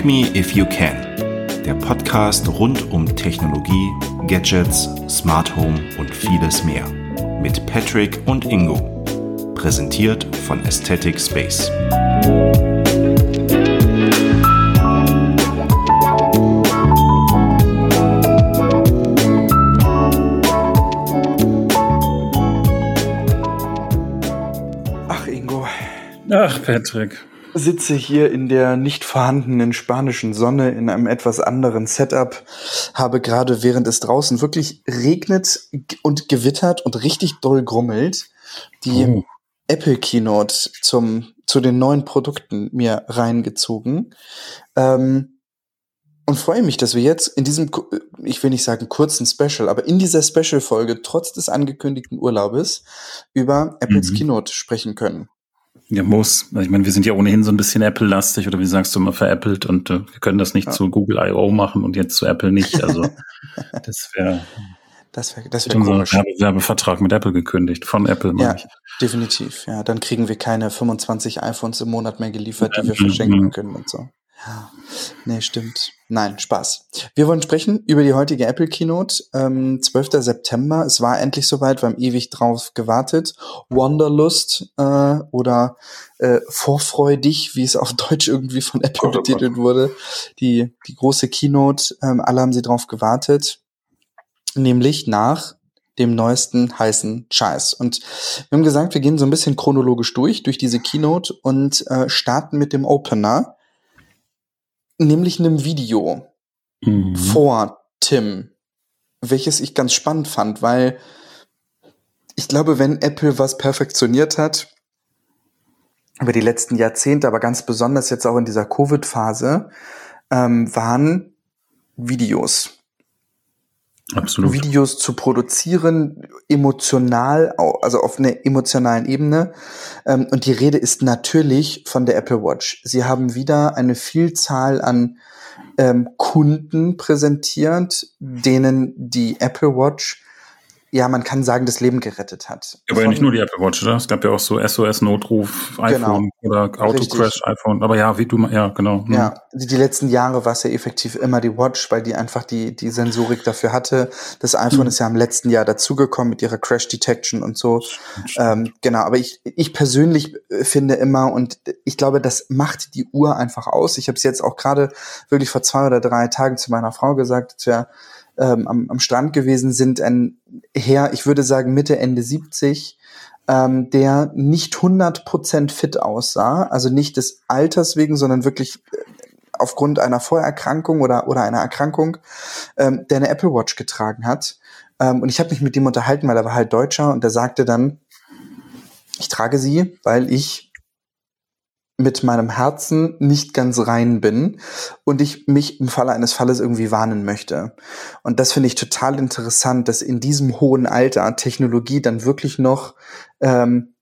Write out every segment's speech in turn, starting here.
Hack Me If You Can, der Podcast rund um Technologie, Gadgets, Smart Home und vieles mehr. Mit Patrick und Ingo. Präsentiert von Aesthetic Space. Ach, Ingo. Ach, Patrick sitze hier in der nicht vorhandenen spanischen Sonne in einem etwas anderen Setup, habe gerade während es draußen wirklich regnet und gewittert und richtig doll grummelt, die oh. Apple Keynote zum, zu den neuen Produkten mir reingezogen. Ähm, und freue mich, dass wir jetzt in diesem, ich will nicht sagen kurzen Special, aber in dieser Special-Folge trotz des angekündigten Urlaubes über Apples mhm. Keynote sprechen können. Ja, muss. Also ich meine, wir sind ja ohnehin so ein bisschen Apple-lastig oder wie sagst du immer veräppelt und äh, wir können das nicht ja. zu Google I.O. machen und jetzt zu Apple nicht. Also das wäre das wäre das wär unser Werbe Werbevertrag mit Apple gekündigt, von Apple, ja, ich. definitiv. Ja, dann kriegen wir keine 25 iPhones im Monat mehr geliefert, die wir verschenken können und so. Ja, nee, stimmt. Nein, Spaß. Wir wollen sprechen über die heutige Apple Keynote, ähm, 12. September. Es war endlich soweit, wir haben ewig drauf gewartet. Wanderlust äh, oder äh, Vorfreudig, wie es auf Deutsch irgendwie von Apple betitelt wurde. Die, die große Keynote, ähm, alle haben sie drauf gewartet. Nämlich nach dem neuesten heißen Scheiß. Und wir haben gesagt, wir gehen so ein bisschen chronologisch durch, durch diese Keynote und äh, starten mit dem Opener nämlich einem Video mhm. vor Tim, welches ich ganz spannend fand, weil ich glaube, wenn Apple was perfektioniert hat, über die letzten Jahrzehnte, aber ganz besonders jetzt auch in dieser Covid-Phase, ähm, waren Videos. Absolut. Videos zu produzieren, emotional, also auf einer emotionalen Ebene. Ähm, und die Rede ist natürlich von der Apple Watch. Sie haben wieder eine Vielzahl an ähm, Kunden präsentiert, denen die Apple Watch ja, man kann sagen, das Leben gerettet hat. Aber ja nicht nur die Apple Watch, oder? Es gab ja auch so SOS-Notruf, iPhone genau, oder Autocrash iPhone. Aber ja, wie du, ja, genau. Hm. Ja, die, die letzten Jahre war es ja effektiv immer die Watch, weil die einfach die, die Sensorik dafür hatte. Das iPhone hm. ist ja im letzten Jahr dazugekommen mit ihrer Crash Detection und so. Ähm, genau, aber ich, ich persönlich äh, finde immer, und ich glaube, das macht die Uhr einfach aus. Ich habe es jetzt auch gerade wirklich vor zwei oder drei Tagen zu meiner Frau gesagt, dass wir ähm, am, am Strand gewesen sind, ein Herr, ich würde sagen Mitte, Ende 70, ähm, der nicht 100% fit aussah, also nicht des Alters wegen, sondern wirklich äh, aufgrund einer Vorerkrankung oder, oder einer Erkrankung, ähm, der eine Apple Watch getragen hat. Ähm, und ich habe mich mit ihm unterhalten, weil er war halt Deutscher und er sagte dann, ich trage sie, weil ich mit meinem Herzen nicht ganz rein bin und ich mich im Falle eines Falles irgendwie warnen möchte. Und das finde ich total interessant, dass in diesem hohen Alter Technologie dann wirklich noch ähm,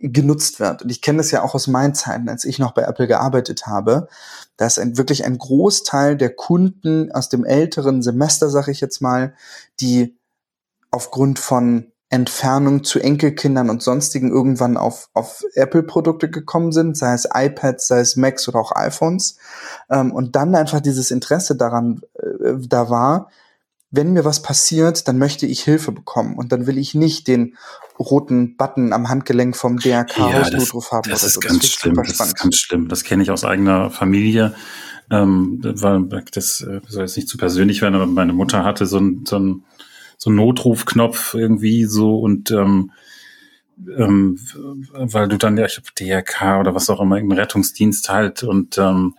genutzt wird. Und ich kenne das ja auch aus meinen Zeiten, als ich noch bei Apple gearbeitet habe. Da ist ein, wirklich ein Großteil der Kunden aus dem älteren Semester, sag ich jetzt mal, die aufgrund von Entfernung zu Enkelkindern und sonstigen irgendwann auf, auf Apple-Produkte gekommen sind, sei es iPads, sei es Macs oder auch iPhones. Ähm, und dann einfach dieses Interesse daran äh, da war, wenn mir was passiert, dann möchte ich Hilfe bekommen. Und dann will ich nicht den roten Button am Handgelenk vom DRK ja, Notruf haben. Das, ist so. ganz das schlimm. Das ist ganz schlimm. Das kenne ich aus eigener Familie. Ähm, weil das äh, soll jetzt nicht zu persönlich werden, aber meine Mutter hatte so ein, so ein so ein Notrufknopf irgendwie so und ähm, ähm, weil du dann ja, ich glaube, DRK oder was auch immer, irgendein Rettungsdienst halt und ähm,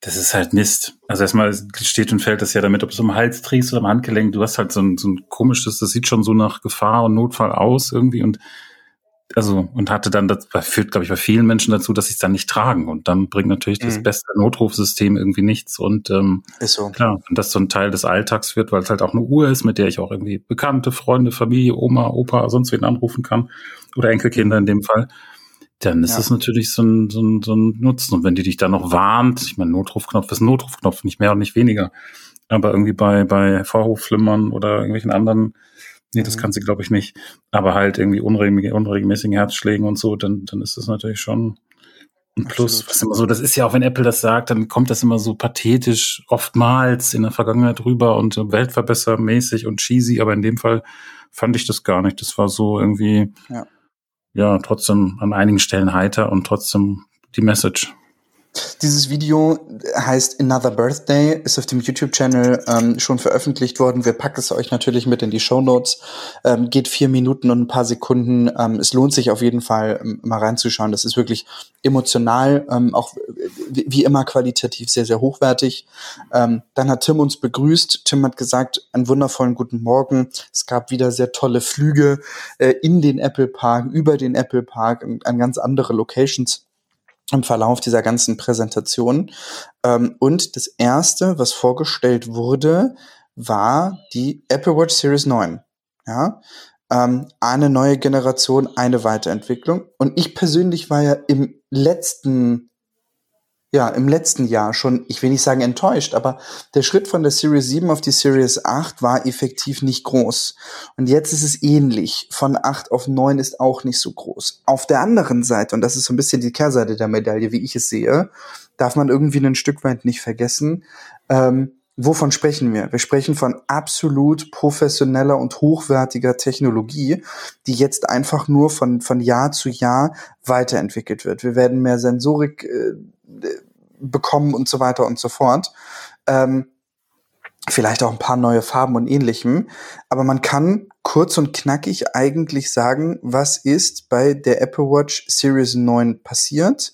das ist halt Mist. Also erstmal steht und fällt das ja damit, ob du am Hals trägst oder am Handgelenk. Du hast halt so ein, so ein komisches, das sieht schon so nach Gefahr und Notfall aus irgendwie und also und hatte dann, das führt, glaube ich, bei vielen Menschen dazu, dass sie es dann nicht tragen. Und dann bringt natürlich mhm. das beste Notrufsystem irgendwie nichts. Und ähm, ist so. klar, und das so ein Teil des Alltags wird, weil es halt auch eine Uhr ist, mit der ich auch irgendwie Bekannte, Freunde, Familie, Oma, Opa, sonst wen anrufen kann. Oder Enkelkinder in dem Fall. Dann ist ja. es natürlich so ein, so, ein, so ein Nutzen. Und wenn die dich dann noch warnt, ich meine, Notrufknopf ist ein Notrufknopf, nicht mehr und nicht weniger. Aber irgendwie bei, bei Vorhofflimmern oder irgendwelchen anderen Nee, das mhm. kann sie, glaube ich, nicht. Aber halt irgendwie unregelmäßigen, unregelmäßigen Herzschlägen und so, dann, dann ist das natürlich schon Und plus, was immer so, das ist ja auch, wenn Apple das sagt, dann kommt das immer so pathetisch oftmals in der Vergangenheit rüber und weltverbessermäßig und cheesy, aber in dem Fall fand ich das gar nicht. Das war so irgendwie, ja, ja trotzdem an einigen Stellen heiter und trotzdem die Message. Dieses Video heißt Another Birthday, ist auf dem YouTube-Channel ähm, schon veröffentlicht worden. Wir packen es euch natürlich mit in die Show Notes. Ähm, geht vier Minuten und ein paar Sekunden. Ähm, es lohnt sich auf jeden Fall ähm, mal reinzuschauen. Das ist wirklich emotional, ähm, auch wie, wie, immer qualitativ sehr, sehr hochwertig. Ähm, dann hat Tim uns begrüßt. Tim hat gesagt, einen wundervollen guten Morgen. Es gab wieder sehr tolle Flüge äh, in den Apple Park, über den Apple Park, an ganz andere Locations im Verlauf dieser ganzen Präsentation. Ähm, und das erste, was vorgestellt wurde, war die Apple Watch Series 9. Ja, ähm, eine neue Generation, eine Weiterentwicklung. Und ich persönlich war ja im letzten ja, im letzten Jahr schon, ich will nicht sagen enttäuscht, aber der Schritt von der Series 7 auf die Series 8 war effektiv nicht groß. Und jetzt ist es ähnlich. Von 8 auf 9 ist auch nicht so groß. Auf der anderen Seite, und das ist so ein bisschen die Kehrseite der Medaille, wie ich es sehe, darf man irgendwie ein Stück weit nicht vergessen, ähm, Wovon sprechen wir? Wir sprechen von absolut professioneller und hochwertiger Technologie, die jetzt einfach nur von, von Jahr zu Jahr weiterentwickelt wird. Wir werden mehr Sensorik äh, bekommen und so weiter und so fort. Ähm, vielleicht auch ein paar neue Farben und ähnlichem. Aber man kann kurz und knackig eigentlich sagen, was ist bei der Apple Watch Series 9 passiert.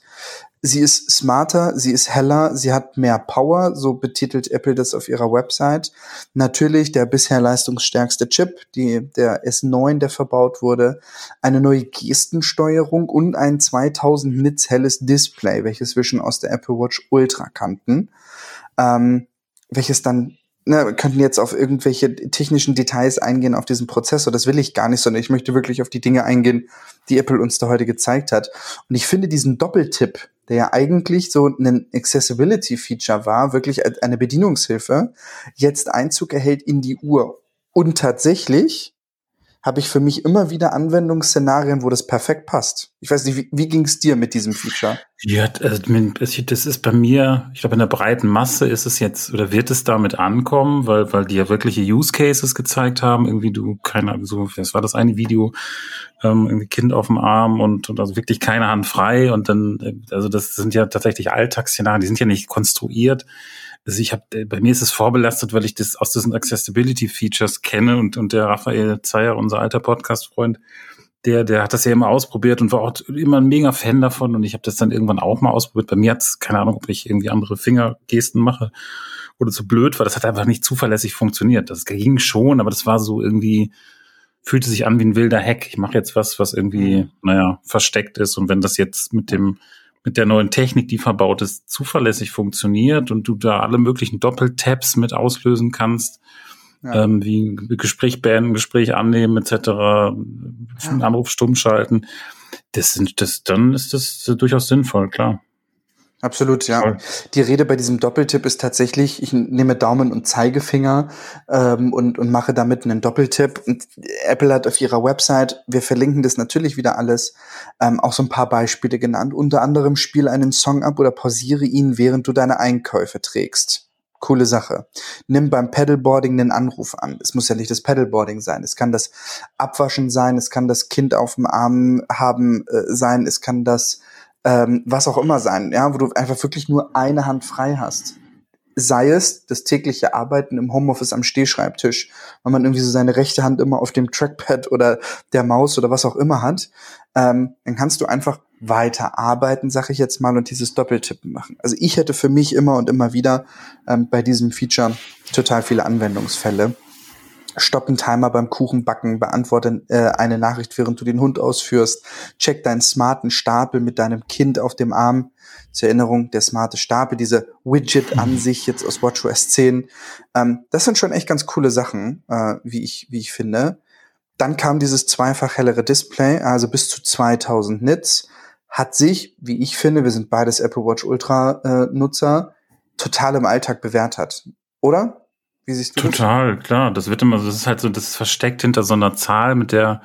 Sie ist smarter, sie ist heller, sie hat mehr Power, so betitelt Apple das auf ihrer Website. Natürlich der bisher leistungsstärkste Chip, die, der S9, der verbaut wurde, eine neue Gestensteuerung und ein 2000 Nits helles Display, welches wir schon aus der Apple Watch Ultra kannten, ähm, welches dann ne, wir könnten jetzt auf irgendwelche technischen Details eingehen auf diesen Prozessor. Das will ich gar nicht, sondern ich möchte wirklich auf die Dinge eingehen, die Apple uns da heute gezeigt hat. Und ich finde diesen Doppeltipp, der ja eigentlich so ein Accessibility-Feature war, wirklich eine Bedienungshilfe, jetzt Einzug erhält in die Uhr. Und tatsächlich habe ich für mich immer wieder Anwendungsszenarien, wo das perfekt passt. Ich weiß nicht, wie, wie ging es dir mit diesem Feature? Ja, also, das ist bei mir, ich glaube, in der breiten Masse ist es jetzt oder wird es damit ankommen, weil, weil die ja wirkliche Use Cases gezeigt haben. Irgendwie du, keine Ahnung, so, was war das eine Video, ähm, irgendwie Kind auf dem Arm und, und also wirklich keine Hand frei und dann, äh, also das sind ja tatsächlich Alltagsszenarien, die sind ja nicht konstruiert also ich habe, äh, bei mir ist es vorbelastet, weil ich das aus diesen Accessibility Features kenne und, und der Raphael Zeyer, unser alter Podcast-Freund, der, der hat das ja immer ausprobiert und war auch immer ein mega Fan davon und ich habe das dann irgendwann auch mal ausprobiert. Bei mir hat's keine Ahnung, ob ich irgendwie andere Fingergesten mache oder zu blöd war. Das hat einfach nicht zuverlässig funktioniert. Das ging schon, aber das war so irgendwie, fühlte sich an wie ein wilder Hack. Ich mache jetzt was, was irgendwie, naja, versteckt ist. Und wenn das jetzt mit dem mit der neuen Technik, die verbaut ist, zuverlässig funktioniert und du da alle möglichen Doppeltaps mit auslösen kannst, ja. ähm, wie Gespräch beenden, Gespräch annehmen etc., ja. Anruf stumm schalten, das sind das, dann ist das durchaus sinnvoll, klar. Absolut, ja. Voll. Die Rede bei diesem Doppeltipp ist tatsächlich, ich nehme Daumen und Zeigefinger ähm, und, und mache damit einen Doppeltipp. Und Apple hat auf ihrer Website, wir verlinken das natürlich wieder alles, ähm, auch so ein paar Beispiele genannt. Unter anderem spiele einen Song ab oder pausiere ihn, während du deine Einkäufe trägst. Coole Sache. Nimm beim Pedalboarding einen Anruf an. Es muss ja nicht das Pedalboarding sein. Es kann das Abwaschen sein, es kann das Kind auf dem Arm haben äh, sein, es kann das ähm, was auch immer sein, ja, wo du einfach wirklich nur eine Hand frei hast. Sei es das tägliche Arbeiten im Homeoffice am Stehschreibtisch, weil man irgendwie so seine rechte Hand immer auf dem Trackpad oder der Maus oder was auch immer hat, ähm, dann kannst du einfach weiter arbeiten, sag ich jetzt mal, und dieses Doppeltippen machen. Also ich hätte für mich immer und immer wieder ähm, bei diesem Feature total viele Anwendungsfälle. Stoppen Timer beim Kuchenbacken, beantworte äh, eine Nachricht, während du den Hund ausführst, check deinen smarten Stapel mit deinem Kind auf dem Arm. Zur Erinnerung, der smarte Stapel, diese Widget an sich jetzt aus WatchOS 10. Ähm, das sind schon echt ganz coole Sachen, äh, wie ich, wie ich finde. Dann kam dieses zweifach hellere Display, also bis zu 2000 Nits, hat sich, wie ich finde, wir sind beides Apple Watch Ultra äh, Nutzer, total im Alltag bewährt hat. Oder? Wie siehst du Total, das? klar. Das wird immer, das ist halt so, das ist versteckt hinter so einer Zahl, mit der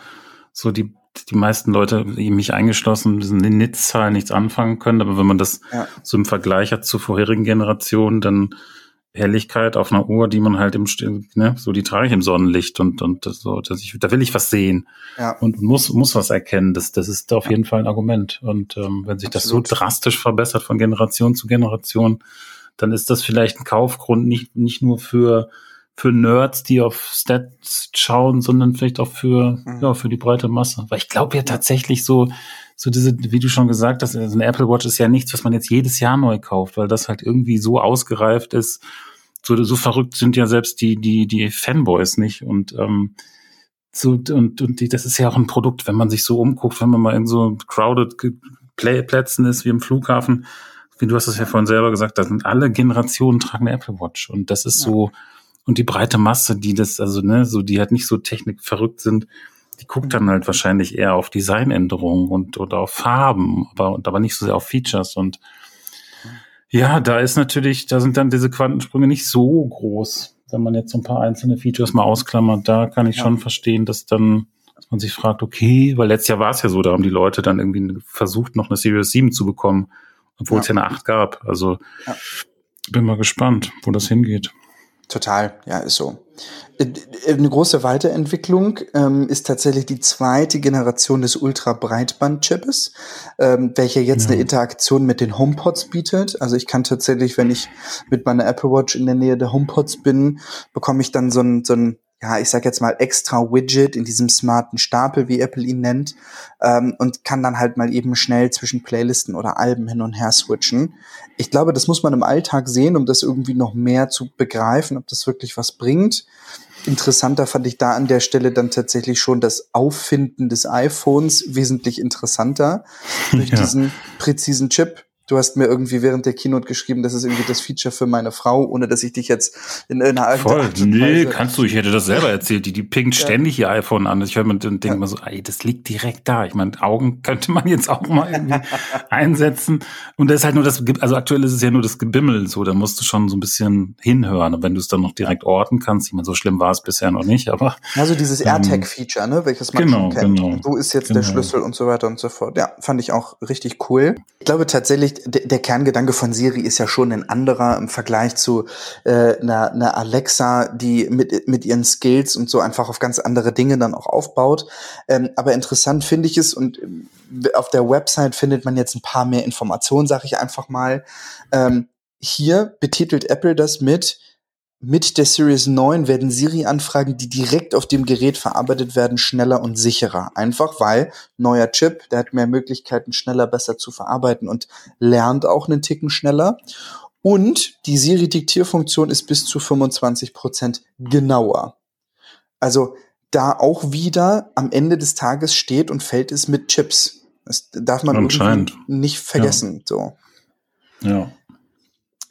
so die, die meisten Leute, mich eingeschlossen, mit den Nitz-Zahlen nichts anfangen können. Aber wenn man das ja. so im Vergleich hat zu vorherigen Generationen, dann Helligkeit auf einer Uhr, die man halt im, ne, so die trage ich im Sonnenlicht und, und das so, dass ich, da will ich was sehen ja. und muss, muss was erkennen. Das, das ist auf jeden Fall ein Argument. Und ähm, wenn sich Absolut. das so drastisch verbessert von Generation zu Generation, dann ist das vielleicht ein Kaufgrund nicht, nicht nur für, für Nerds, die auf Stats schauen, sondern vielleicht auch für, mhm. ja, für die breite Masse. Weil ich glaube ja tatsächlich so, so diese, wie du schon gesagt hast, also eine Apple Watch ist ja nichts, was man jetzt jedes Jahr neu kauft, weil das halt irgendwie so ausgereift ist. So, so verrückt sind ja selbst die, die, die Fanboys nicht. Und ähm, so, und, und die, das ist ja auch ein Produkt, wenn man sich so umguckt, wenn man mal in so crowded Plätzen ist wie im Flughafen, wie du hast es ja vorhin selber gesagt, da sind alle Generationen tragen eine Apple Watch. Und das ist ja. so, und die breite Masse, die das, also, ne, so, die halt nicht so technikverrückt sind, die guckt dann halt wahrscheinlich eher auf Designänderungen und oder auf Farben, aber, und aber nicht so sehr auf Features. Und ja, da ist natürlich, da sind dann diese Quantensprünge nicht so groß, wenn man jetzt so ein paar einzelne Features mal ausklammert. Da kann ich ja. schon verstehen, dass dann, dass man sich fragt, okay, weil letztes Jahr war es ja so, da haben die Leute dann irgendwie versucht, noch eine Series 7 zu bekommen, obwohl es ja eine 8 gab. Also ja. bin mal gespannt, wo das hingeht. Total, ja, ist so. Äh, eine große Weiterentwicklung ähm, ist tatsächlich die zweite Generation des Ultra-Breitband-Chips, ähm, welcher jetzt ja. eine Interaktion mit den HomePods bietet. Also ich kann tatsächlich, wenn ich mit meiner Apple Watch in der Nähe der HomePods bin, bekomme ich dann so ein, so ein ja, ich sag jetzt mal extra Widget in diesem smarten Stapel, wie Apple ihn nennt, ähm, und kann dann halt mal eben schnell zwischen Playlisten oder Alben hin und her switchen. Ich glaube, das muss man im Alltag sehen, um das irgendwie noch mehr zu begreifen, ob das wirklich was bringt. Interessanter fand ich da an der Stelle dann tatsächlich schon das Auffinden des iPhones wesentlich interessanter durch ja. diesen präzisen Chip du hast mir irgendwie während der Keynote geschrieben, das ist irgendwie das Feature für meine Frau, ohne dass ich dich jetzt in einer Voll, nee, kannst du, ich hätte das selber erzählt, die, die pinkt ja. ständig ihr iPhone an. Ich höre mir und denke ja. immer so, ey, das liegt direkt da. Ich meine, Augen könnte man jetzt auch mal irgendwie einsetzen. Und das ist halt nur das, also aktuell ist es ja nur das Gebimmel, so, da musst du schon so ein bisschen hinhören. Und wenn du es dann noch direkt orten kannst, ich meine, so schlimm war es bisher noch nicht, aber. Also dieses ähm, AirTag-Feature, ne, welches man genau, schon kennt. Genau, Wo ist jetzt genau. der Schlüssel und so weiter und so fort. Ja, fand ich auch richtig cool. Ich glaube tatsächlich, der, Kerngedanke von Siri ist ja schon ein anderer im Vergleich zu äh, einer, einer Alexa, die mit, mit ihren Skills und so einfach auf ganz andere Dinge dann auch aufbaut. Ähm, aber interessant finde ich es und äh, auf der Website findet man jetzt ein paar mehr Informationen, sage ich einfach mal. Ähm, hier betitelt Apple das mit mit der Series 9 werden Siri-Anfragen, die direkt auf dem Gerät verarbeitet werden, schneller und sicherer. Einfach weil neuer Chip, der hat mehr Möglichkeiten, schneller, besser zu verarbeiten und lernt auch einen Ticken schneller. Und die Siri-Diktierfunktion ist bis zu 25 Prozent genauer. Also da auch wieder am Ende des Tages steht und fällt es mit Chips. Das darf man irgendwie nicht vergessen. Ja. So. Ja.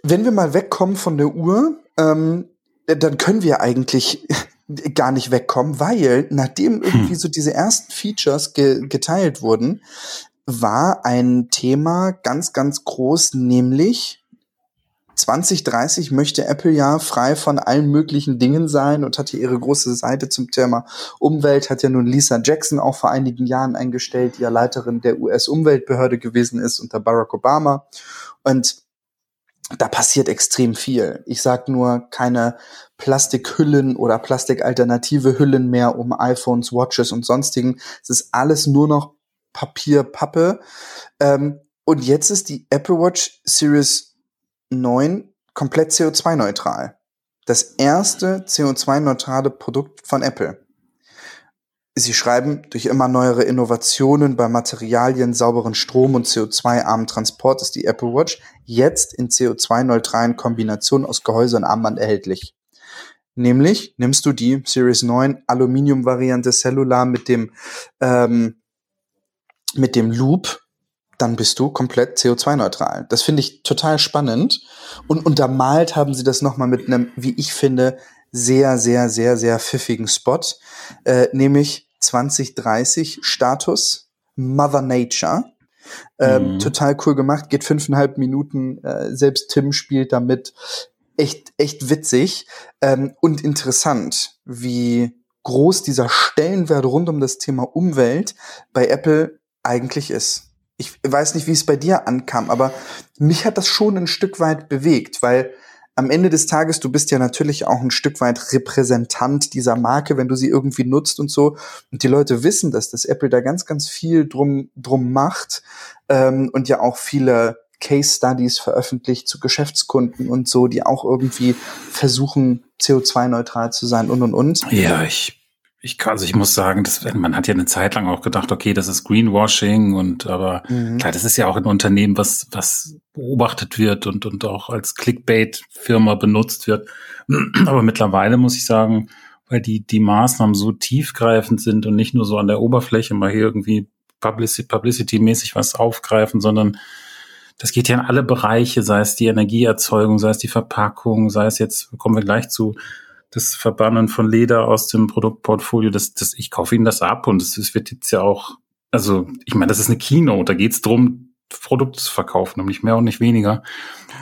Wenn wir mal wegkommen von der Uhr, ähm, dann können wir eigentlich gar nicht wegkommen, weil nachdem hm. irgendwie so diese ersten Features ge geteilt wurden, war ein Thema ganz, ganz groß, nämlich 2030 möchte Apple ja frei von allen möglichen Dingen sein und hat hier ihre große Seite zum Thema Umwelt, hat ja nun Lisa Jackson auch vor einigen Jahren eingestellt, die ja Leiterin der US-Umweltbehörde gewesen ist unter Barack Obama. Und da passiert extrem viel. Ich sag nur keine Plastikhüllen oder plastikalternative Hüllen mehr um iPhones, Watches und sonstigen. Es ist alles nur noch Papier, Pappe. Ähm, und jetzt ist die Apple Watch Series 9 komplett CO2-neutral. Das erste CO2-neutrale Produkt von Apple. Sie schreiben, durch immer neuere Innovationen bei Materialien, sauberen Strom und CO2-armen Transport ist die Apple Watch jetzt in CO2-neutralen Kombinationen aus Gehäuse und Armband erhältlich. Nämlich nimmst du die Series 9 Aluminium-Variante Cellular mit dem, ähm, mit dem Loop, dann bist du komplett CO2-neutral. Das finde ich total spannend. Und untermalt haben sie das nochmal mit einem, wie ich finde, sehr, sehr, sehr, sehr pfiffigen Spot, äh, nämlich 2030 Status Mother Nature. Ähm, mhm. Total cool gemacht, geht fünfeinhalb Minuten. Äh, selbst Tim spielt damit. Echt, echt witzig ähm, und interessant, wie groß dieser Stellenwert rund um das Thema Umwelt bei Apple eigentlich ist. Ich weiß nicht, wie es bei dir ankam, aber mich hat das schon ein Stück weit bewegt, weil am Ende des Tages, du bist ja natürlich auch ein Stück weit Repräsentant dieser Marke, wenn du sie irgendwie nutzt und so. Und die Leute wissen das, dass Apple da ganz, ganz viel drum, drum macht ähm, und ja auch viele Case Studies veröffentlicht zu Geschäftskunden und so, die auch irgendwie versuchen, CO2-neutral zu sein und und und. Ja, ich ich also ich muss sagen, das, man hat ja eine Zeit lang auch gedacht, okay, das ist Greenwashing und aber mhm. klar, das ist ja auch ein Unternehmen, was, was beobachtet wird und, und auch als Clickbait-Firma benutzt wird. Aber mittlerweile muss ich sagen, weil die, die Maßnahmen so tiefgreifend sind und nicht nur so an der Oberfläche mal hier irgendwie Publicity-mäßig was aufgreifen, sondern das geht ja in alle Bereiche, sei es die Energieerzeugung, sei es die Verpackung, sei es jetzt, kommen wir gleich zu, das Verbannen von Leder aus dem Produktportfolio, das, das, ich kaufe Ihnen das ab und es wird jetzt ja auch, also ich meine, das ist eine Keynote, da geht es darum, Produkte zu verkaufen, nämlich mehr und nicht weniger.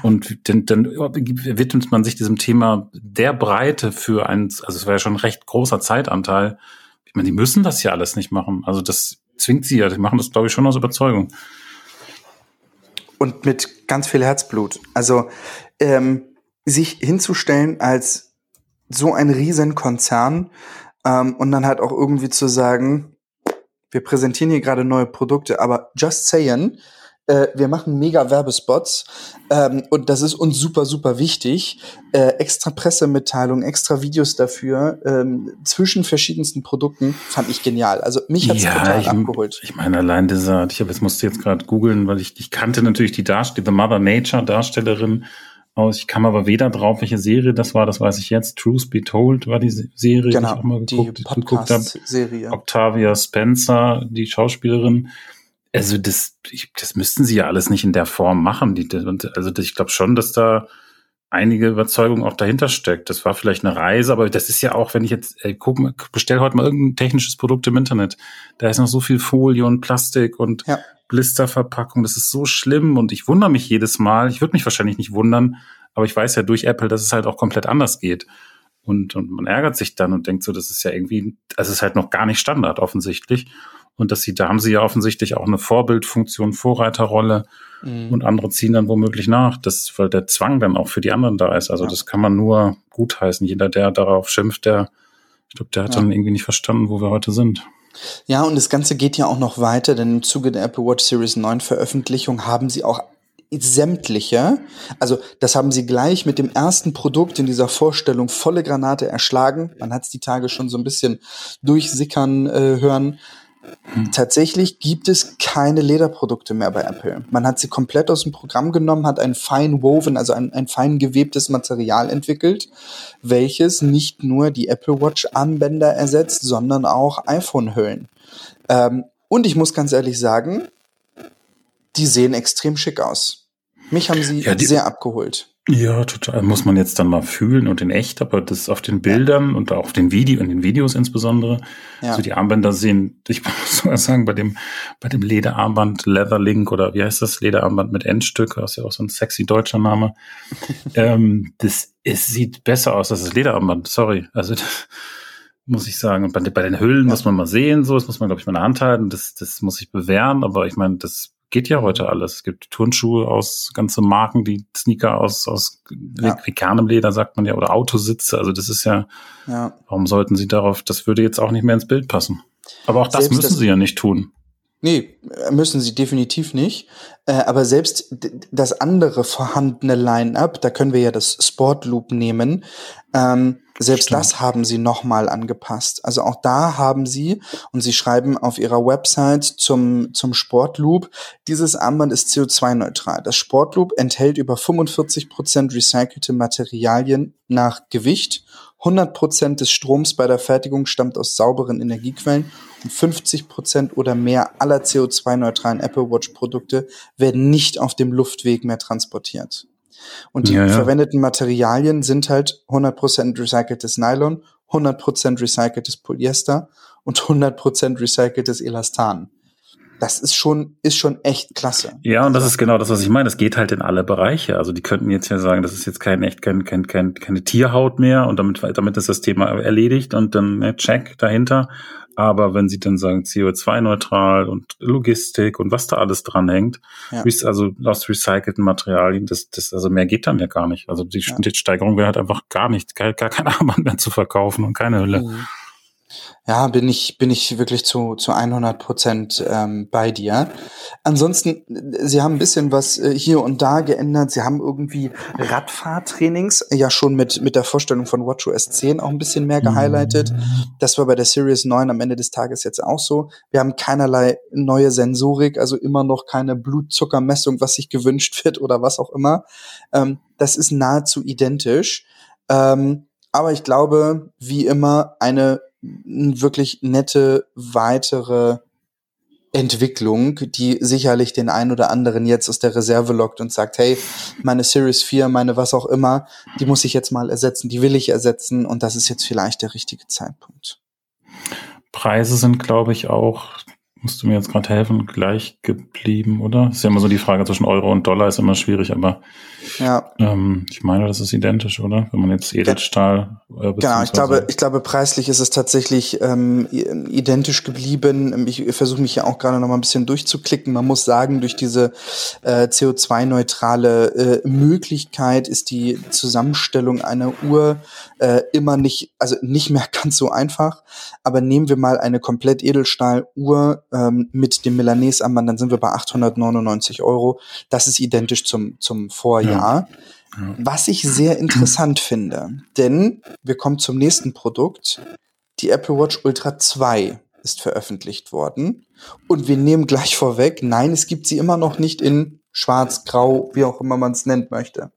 Und dann, dann widmet man sich diesem Thema der Breite für ein, also es war ja schon ein recht großer Zeitanteil. Ich meine, die müssen das ja alles nicht machen. Also das zwingt sie ja, die machen das, glaube ich, schon aus Überzeugung. Und mit ganz viel Herzblut. Also ähm, sich hinzustellen als so ein Riesenkonzern ähm, und dann halt auch irgendwie zu sagen, wir präsentieren hier gerade neue Produkte, aber just saying, äh, wir machen mega Werbespots ähm, und das ist uns super, super wichtig. Äh, extra Pressemitteilungen, extra Videos dafür ähm, zwischen verschiedensten Produkten fand ich genial. Also mich hat's ja, total ich, abgeholt. Ich meine, allein dieser, ich habe jetzt musste jetzt gerade googeln, weil ich, ich kannte natürlich die Darsteller, The Mother Nature Darstellerin aus. Ich kam aber weder drauf, welche Serie das war, das weiß ich jetzt. Truth Be Told war die Serie, genau, die ich auch mal geguckt, geguckt habe. Octavia Spencer, die Schauspielerin. Also das, ich, das müssten sie ja alles nicht in der Form machen. Die, also ich glaube schon, dass da einige Überzeugung auch dahinter steckt. Das war vielleicht eine Reise, aber das ist ja auch, wenn ich jetzt ey, guck, bestell heute mal irgendein technisches Produkt im Internet, da ist noch so viel Folie und Plastik und ja. Blisterverpackung. Das ist so schlimm und ich wundere mich jedes Mal. Ich würde mich wahrscheinlich nicht wundern, aber ich weiß ja durch Apple, dass es halt auch komplett anders geht. Und, und man ärgert sich dann und denkt so, das ist ja irgendwie, es ist halt noch gar nicht Standard offensichtlich. Und dass sie, da haben sie ja offensichtlich auch eine Vorbildfunktion, Vorreiterrolle mhm. und andere ziehen dann womöglich nach, das, weil der Zwang dann auch für die anderen da ist. Also ja. das kann man nur gutheißen. Jeder, der darauf schimpft, der, ich glaube, der hat ja. dann irgendwie nicht verstanden, wo wir heute sind. Ja, und das Ganze geht ja auch noch weiter, denn im Zuge der Apple Watch Series 9 Veröffentlichung haben sie auch sämtliche, also das haben sie gleich mit dem ersten Produkt in dieser Vorstellung volle Granate erschlagen. Man hat es die Tage schon so ein bisschen durchsickern äh, hören. Tatsächlich gibt es keine Lederprodukte mehr bei Apple. Man hat sie komplett aus dem Programm genommen, hat ein fein woven, also ein, ein fein gewebtes Material entwickelt, welches nicht nur die Apple Watch Armbänder ersetzt, sondern auch iPhone-Hüllen. Ähm, und ich muss ganz ehrlich sagen, die sehen extrem schick aus. Mich haben sie ja, sehr abgeholt. Ja, total. Muss man jetzt dann mal fühlen und in echt, aber das auf den Bildern ja. und auch auf den Video, in den Videos insbesondere. Ja. Also die Armbänder sehen, ich muss sogar sagen, bei dem, bei dem Lederarmband Leatherlink oder wie heißt das? Lederarmband mit Endstück, das ist ja auch so ein sexy deutscher Name. ähm, das, es sieht besser aus als das Lederarmband, sorry. Also, das, muss ich sagen. Und bei, bei den Hüllen ja. muss man mal sehen, so, das muss man, glaube ich, mal in der Hand halten. Das, das muss ich bewähren, aber ich meine, das geht ja heute alles. Es gibt Turnschuhe aus ganze Marken, die Sneaker aus, aus ja. veganem Leder, sagt man ja, oder Autositze. Also das ist ja, ja, warum sollten sie darauf, das würde jetzt auch nicht mehr ins Bild passen. Aber auch das Selbst müssen das, sie ja nicht tun. Nee, müssen sie definitiv nicht. Äh, aber selbst das andere vorhandene Line-up, da können wir ja das Sportloop nehmen, ähm, selbst Stimmt. das haben sie nochmal angepasst. Also auch da haben sie, und sie schreiben auf ihrer Website zum, zum Sportloop, dieses Armband ist CO2-neutral. Das Sportloop enthält über 45 Prozent recycelte Materialien nach Gewicht 100% des Stroms bei der Fertigung stammt aus sauberen Energiequellen und 50% oder mehr aller CO2-neutralen Apple Watch-Produkte werden nicht auf dem Luftweg mehr transportiert. Und die ja, ja. verwendeten Materialien sind halt 100% recyceltes Nylon, 100% recyceltes Polyester und 100% recyceltes Elastan. Das ist schon, ist schon echt klasse. Ja, und das ist genau das, was ich meine. Es geht halt in alle Bereiche. Also die könnten jetzt ja sagen, das ist jetzt kein echt kein, kein, kein, keine Tierhaut mehr und damit, damit ist das Thema erledigt und dann ne, check dahinter. Aber wenn sie dann sagen CO2-neutral und Logistik und was da alles dranhängt, ja. also aus recycelten Materialien, das, das, also mehr geht dann ja gar nicht. Also die, ja. die Steigerung wäre halt einfach gar nicht, gar, gar kein Armband mehr zu verkaufen und keine Hülle. Mhm. Ja, bin ich, bin ich wirklich zu, zu 100 Prozent ähm, bei dir. Ansonsten, Sie haben ein bisschen was äh, hier und da geändert. Sie haben irgendwie Radfahrtrainings ja schon mit, mit der Vorstellung von WatchOS 10 auch ein bisschen mehr gehighlightet. Das war bei der Series 9 am Ende des Tages jetzt auch so. Wir haben keinerlei neue Sensorik, also immer noch keine Blutzuckermessung, was sich gewünscht wird oder was auch immer. Ähm, das ist nahezu identisch. Ähm, aber ich glaube, wie immer, eine wirklich nette weitere Entwicklung, die sicherlich den einen oder anderen jetzt aus der Reserve lockt und sagt, hey, meine Series 4, meine was auch immer, die muss ich jetzt mal ersetzen, die will ich ersetzen und das ist jetzt vielleicht der richtige Zeitpunkt. Preise sind, glaube ich, auch musst du mir jetzt gerade helfen, gleich geblieben, oder? Ist ja immer so die Frage zwischen Euro und Dollar, ist immer schwierig, aber ja. ähm, ich meine, das ist identisch, oder? Wenn man jetzt Edelstahl. Äh, genau, ich glaube, ich glaube, preislich ist es tatsächlich ähm, identisch geblieben. Ich versuche mich ja auch gerade noch mal ein bisschen durchzuklicken. Man muss sagen, durch diese äh, CO2-neutrale äh, Möglichkeit ist die Zusammenstellung einer Uhr äh, immer nicht, also nicht mehr ganz so einfach. Aber nehmen wir mal eine komplett Edelstahl-Uhr ähm, mit dem Milanese-Armband, dann sind wir bei 899 Euro. Das ist identisch zum, zum Vorjahr. Ja. Ja. Was ich sehr interessant finde, denn wir kommen zum nächsten Produkt. Die Apple Watch Ultra 2 ist veröffentlicht worden. Und wir nehmen gleich vorweg, nein, es gibt sie immer noch nicht in schwarz, grau, wie auch immer man es nennt möchte.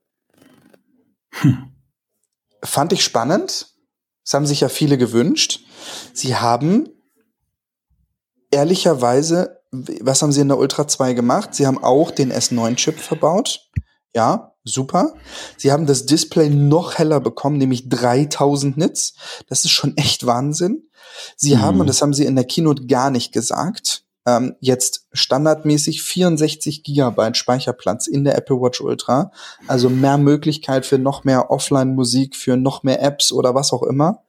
Hm. Fand ich spannend. Das haben sich ja viele gewünscht. Sie haben ehrlicherweise, was haben sie in der Ultra 2 gemacht? Sie haben auch den S9-Chip verbaut. Ja, super. Sie haben das Display noch heller bekommen, nämlich 3000 Nits. Das ist schon echt Wahnsinn. Sie mhm. haben, und das haben sie in der Keynote gar nicht gesagt, ähm, jetzt standardmäßig 64 Gigabyte Speicherplatz in der Apple Watch Ultra. Also mehr Möglichkeit für noch mehr Offline-Musik, für noch mehr Apps oder was auch immer.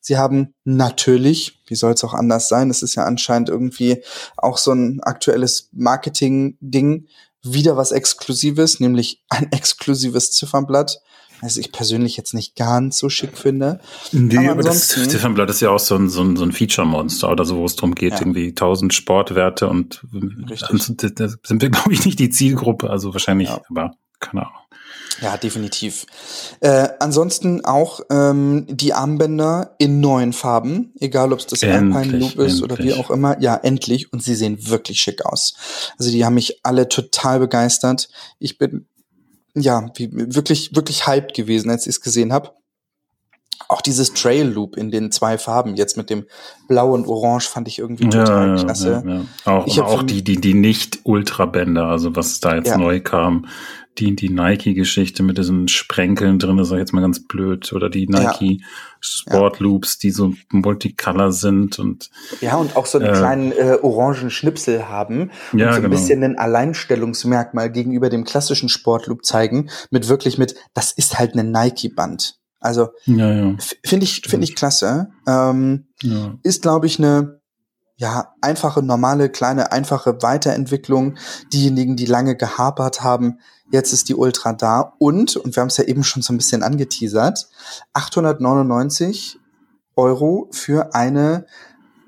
Sie haben natürlich, wie soll es auch anders sein, es ist ja anscheinend irgendwie auch so ein aktuelles Marketing-Ding, wieder was Exklusives, nämlich ein exklusives Ziffernblatt was ich persönlich jetzt nicht ganz so schick finde. Nee, aber, das Ziffernblatt ist ja auch so ein, so ein, so ein Feature-Monster oder so, wo es darum geht, ja. irgendwie 1000 Sportwerte und Richtig. da sind wir, glaube ich, nicht die Zielgruppe, also wahrscheinlich, ja. aber keine Ahnung. Ja, definitiv. Äh, ansonsten auch ähm, die Armbänder in neuen Farben, egal ob es das endlich, Alpine Loop ist endlich. oder wie auch immer. Ja, endlich. Und sie sehen wirklich schick aus. Also die haben mich alle total begeistert. Ich bin ja wie, wirklich wirklich hyped gewesen, als ich es gesehen habe. Auch dieses Trail Loop in den zwei Farben, jetzt mit dem Blau und Orange, fand ich irgendwie total ja, klasse. Ja, ja. Auch, auch die, die, die nicht Ultrabänder, also was da jetzt neu kam, die, die Nike-Geschichte mit diesen Sprenkeln drin, das sag ich jetzt mal ganz blöd, oder die Nike ja. Sport Loops, die so multicolor sind und ja und auch so einen äh, kleinen äh, orangen Schnipsel haben und ja, so ein genau. bisschen ein Alleinstellungsmerkmal gegenüber dem klassischen Sportloop zeigen, mit wirklich mit, das ist halt ein Nike-Band. Also ja, ja. finde ich finde ich klasse. Ähm, ja. Ist glaube ich eine ja, einfache, normale, kleine, einfache Weiterentwicklung. Diejenigen, die lange gehapert haben, jetzt ist die Ultra da. Und, und wir haben es ja eben schon so ein bisschen angeteasert, 899 Euro für eine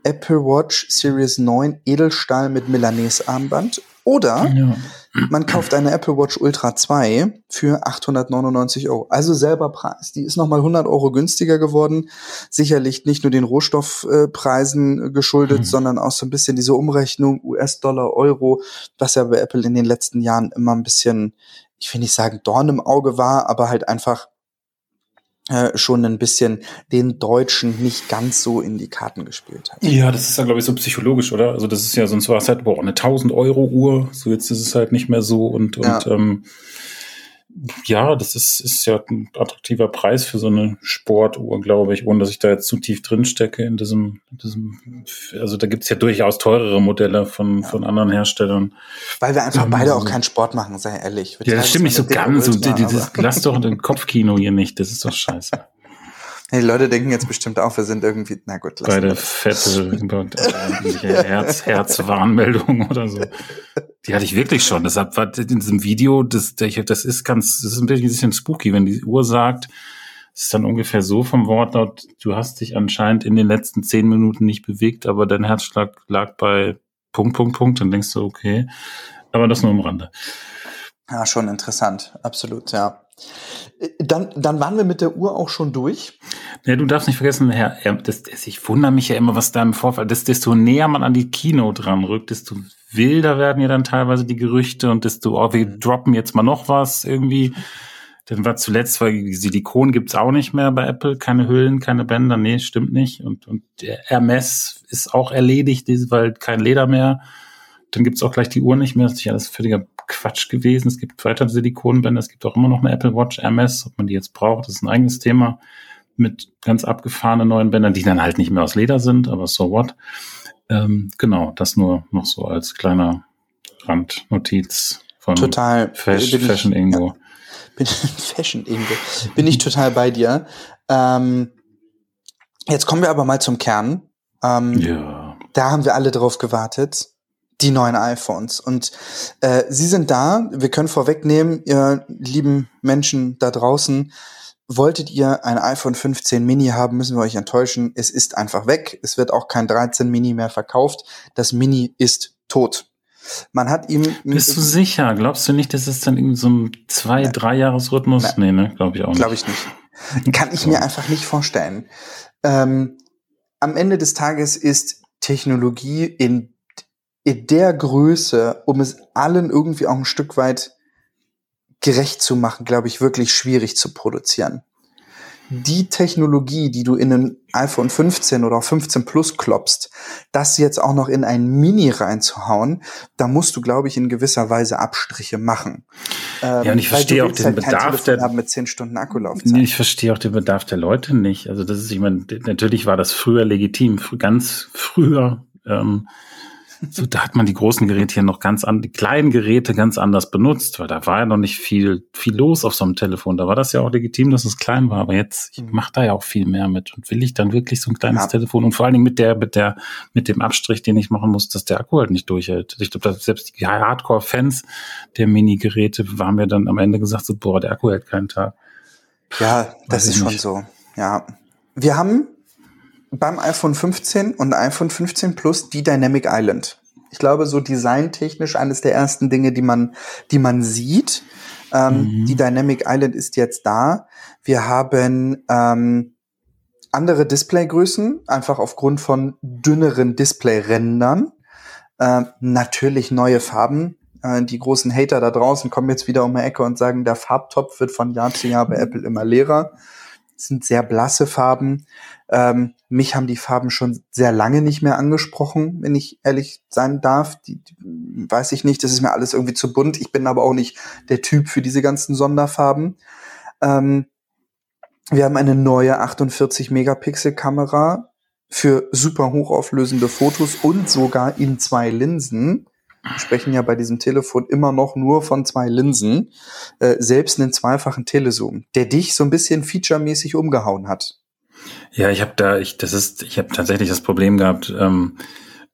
Apple Watch Series 9 Edelstahl mit Milanese Armband. Oder ja. Man kauft eine Apple Watch Ultra 2 für 899 Euro. Also selber Preis. Die ist nochmal 100 Euro günstiger geworden. Sicherlich nicht nur den Rohstoffpreisen geschuldet, mhm. sondern auch so ein bisschen diese Umrechnung US-Dollar, Euro, was ja bei Apple in den letzten Jahren immer ein bisschen, ich will nicht sagen Dorn im Auge war, aber halt einfach äh, schon ein bisschen den Deutschen nicht ganz so in die Karten gespielt hat. Ja, das ist ja, glaube ich, so psychologisch, oder? Also das ist ja, sonst war es halt, boah, eine 1000 Euro Uhr, so jetzt ist es halt nicht mehr so und, und ja. ähm, ja, das ist, ist ja ein attraktiver Preis für so eine Sportuhr, glaube ich, ohne dass ich da jetzt zu tief drin stecke in diesem, in diesem also da gibt's ja durchaus teurere Modelle von, ja. von anderen Herstellern. Weil wir einfach ähm, beide auch keinen Sport machen, sei ehrlich. Wir ja, das stimmt nicht so ganz. So, die, lass doch den Kopfkino hier nicht, das ist doch scheiße. Die Leute denken jetzt bestimmt auch, wir sind irgendwie, na gut. Beide fette Herz, Herzwarnmeldung oder so. Die hatte ich wirklich schon. Deshalb war in diesem Video, das, das ist ganz, das ist ein bisschen spooky, wenn die Uhr sagt, es ist dann ungefähr so vom Wortlaut, du hast dich anscheinend in den letzten zehn Minuten nicht bewegt, aber dein Herzschlag lag bei Punkt, Punkt, Punkt. Dann denkst du, okay. Aber das nur am Rande. Ja, schon interessant. Absolut, ja. Dann, dann waren wir mit der Uhr auch schon durch. Ja, du darfst nicht vergessen, Herr, das, das, ich wundere mich ja immer, was da im Vorfall, ist. desto näher man an die Kino dran rückt, desto wilder werden ja dann teilweise die Gerüchte und desto, oh, wir mhm. droppen jetzt mal noch was irgendwie. Dann war zuletzt, weil Silikon gibt's auch nicht mehr bei Apple, keine Hüllen, keine Bänder, nee, stimmt nicht. Und, und der Hermes ist auch erledigt, weil kein Leder mehr. Dann gibt's auch gleich die Uhr nicht mehr, das ist ja alles völliger Quatsch gewesen. Es gibt weiter Silikonbänder, es gibt auch immer noch eine Apple Watch MS, ob man die jetzt braucht, das ist ein eigenes Thema mit ganz abgefahrenen neuen Bändern, die dann halt nicht mehr aus Leder sind, aber so what. Ähm, genau, das nur noch so als kleiner Randnotiz von total Fashion, Fashion Ingo. Ja, bin, Fashion Ingo. Bin ich total bei dir. Ähm, jetzt kommen wir aber mal zum Kern. Ähm, ja. Da haben wir alle drauf gewartet die neuen iPhones. Und äh, sie sind da. Wir können vorwegnehmen, ihr lieben Menschen da draußen, wolltet ihr ein iPhone 15 Mini haben, müssen wir euch enttäuschen. Es ist einfach weg. Es wird auch kein 13 Mini mehr verkauft. Das Mini ist tot. Man hat ihm. Bist du sicher? Glaubst du nicht, dass es dann in so einem zwei, drei Jahresrhythmus? Nee, ne? Glaube ich auch nicht. Glaube ich nicht. Kann ich mir einfach nicht vorstellen. Ähm, am Ende des Tages ist Technologie in in der Größe, um es allen irgendwie auch ein Stück weit gerecht zu machen, glaube ich, wirklich schwierig zu produzieren. Die Technologie, die du in ein iPhone 15 oder 15 Plus klopst, das jetzt auch noch in ein Mini reinzuhauen, da musst du, glaube ich, in gewisser Weise Abstriche machen. ja, und ich verstehe auch den halt Bedarf der mit 10 Stunden Akkulaufzeit. Nee, ich verstehe auch den Bedarf der Leute nicht. Also das ist, ich meine, natürlich war das früher legitim, ganz früher. Ähm, so, da hat man die großen Geräte hier noch ganz an, die kleinen Geräte ganz anders benutzt, weil da war ja noch nicht viel, viel los auf so einem Telefon. Da war das ja auch legitim, dass es klein war. Aber jetzt, ich mache da ja auch viel mehr mit. Und will ich dann wirklich so ein kleines ja. Telefon und vor allen Dingen mit der, mit der, mit dem Abstrich, den ich machen muss, dass der Akku halt nicht durchhält. Ich glaube, selbst die Hardcore-Fans der Mini-Geräte waren mir dann am Ende gesagt, so, boah, der Akku hält keinen Tag. Ja, das ist schon nicht. so. Ja. Wir haben beim iPhone 15 und iPhone 15 Plus die Dynamic Island. Ich glaube, so designtechnisch eines der ersten Dinge, die man, die man sieht. Ähm, mhm. Die Dynamic Island ist jetzt da. Wir haben ähm, andere Displaygrößen, einfach aufgrund von dünneren Displayrändern. Äh, natürlich neue Farben. Äh, die großen Hater da draußen kommen jetzt wieder um die Ecke und sagen, der Farbtopf wird von Jahr zu Jahr bei Apple immer leerer. Sind sehr blasse Farben. Ähm, mich haben die Farben schon sehr lange nicht mehr angesprochen, wenn ich ehrlich sein darf. Die, die, weiß ich nicht, das ist mir alles irgendwie zu bunt. Ich bin aber auch nicht der Typ für diese ganzen Sonderfarben. Ähm, wir haben eine neue 48 Megapixel Kamera für super hochauflösende Fotos und sogar in zwei Linsen. Wir sprechen ja bei diesem Telefon immer noch nur von zwei Linsen, äh, selbst einen zweifachen Telezoom, der dich so ein bisschen featuremäßig umgehauen hat. Ja, ich habe da, ich, das ist, ich habe tatsächlich das Problem gehabt, ähm,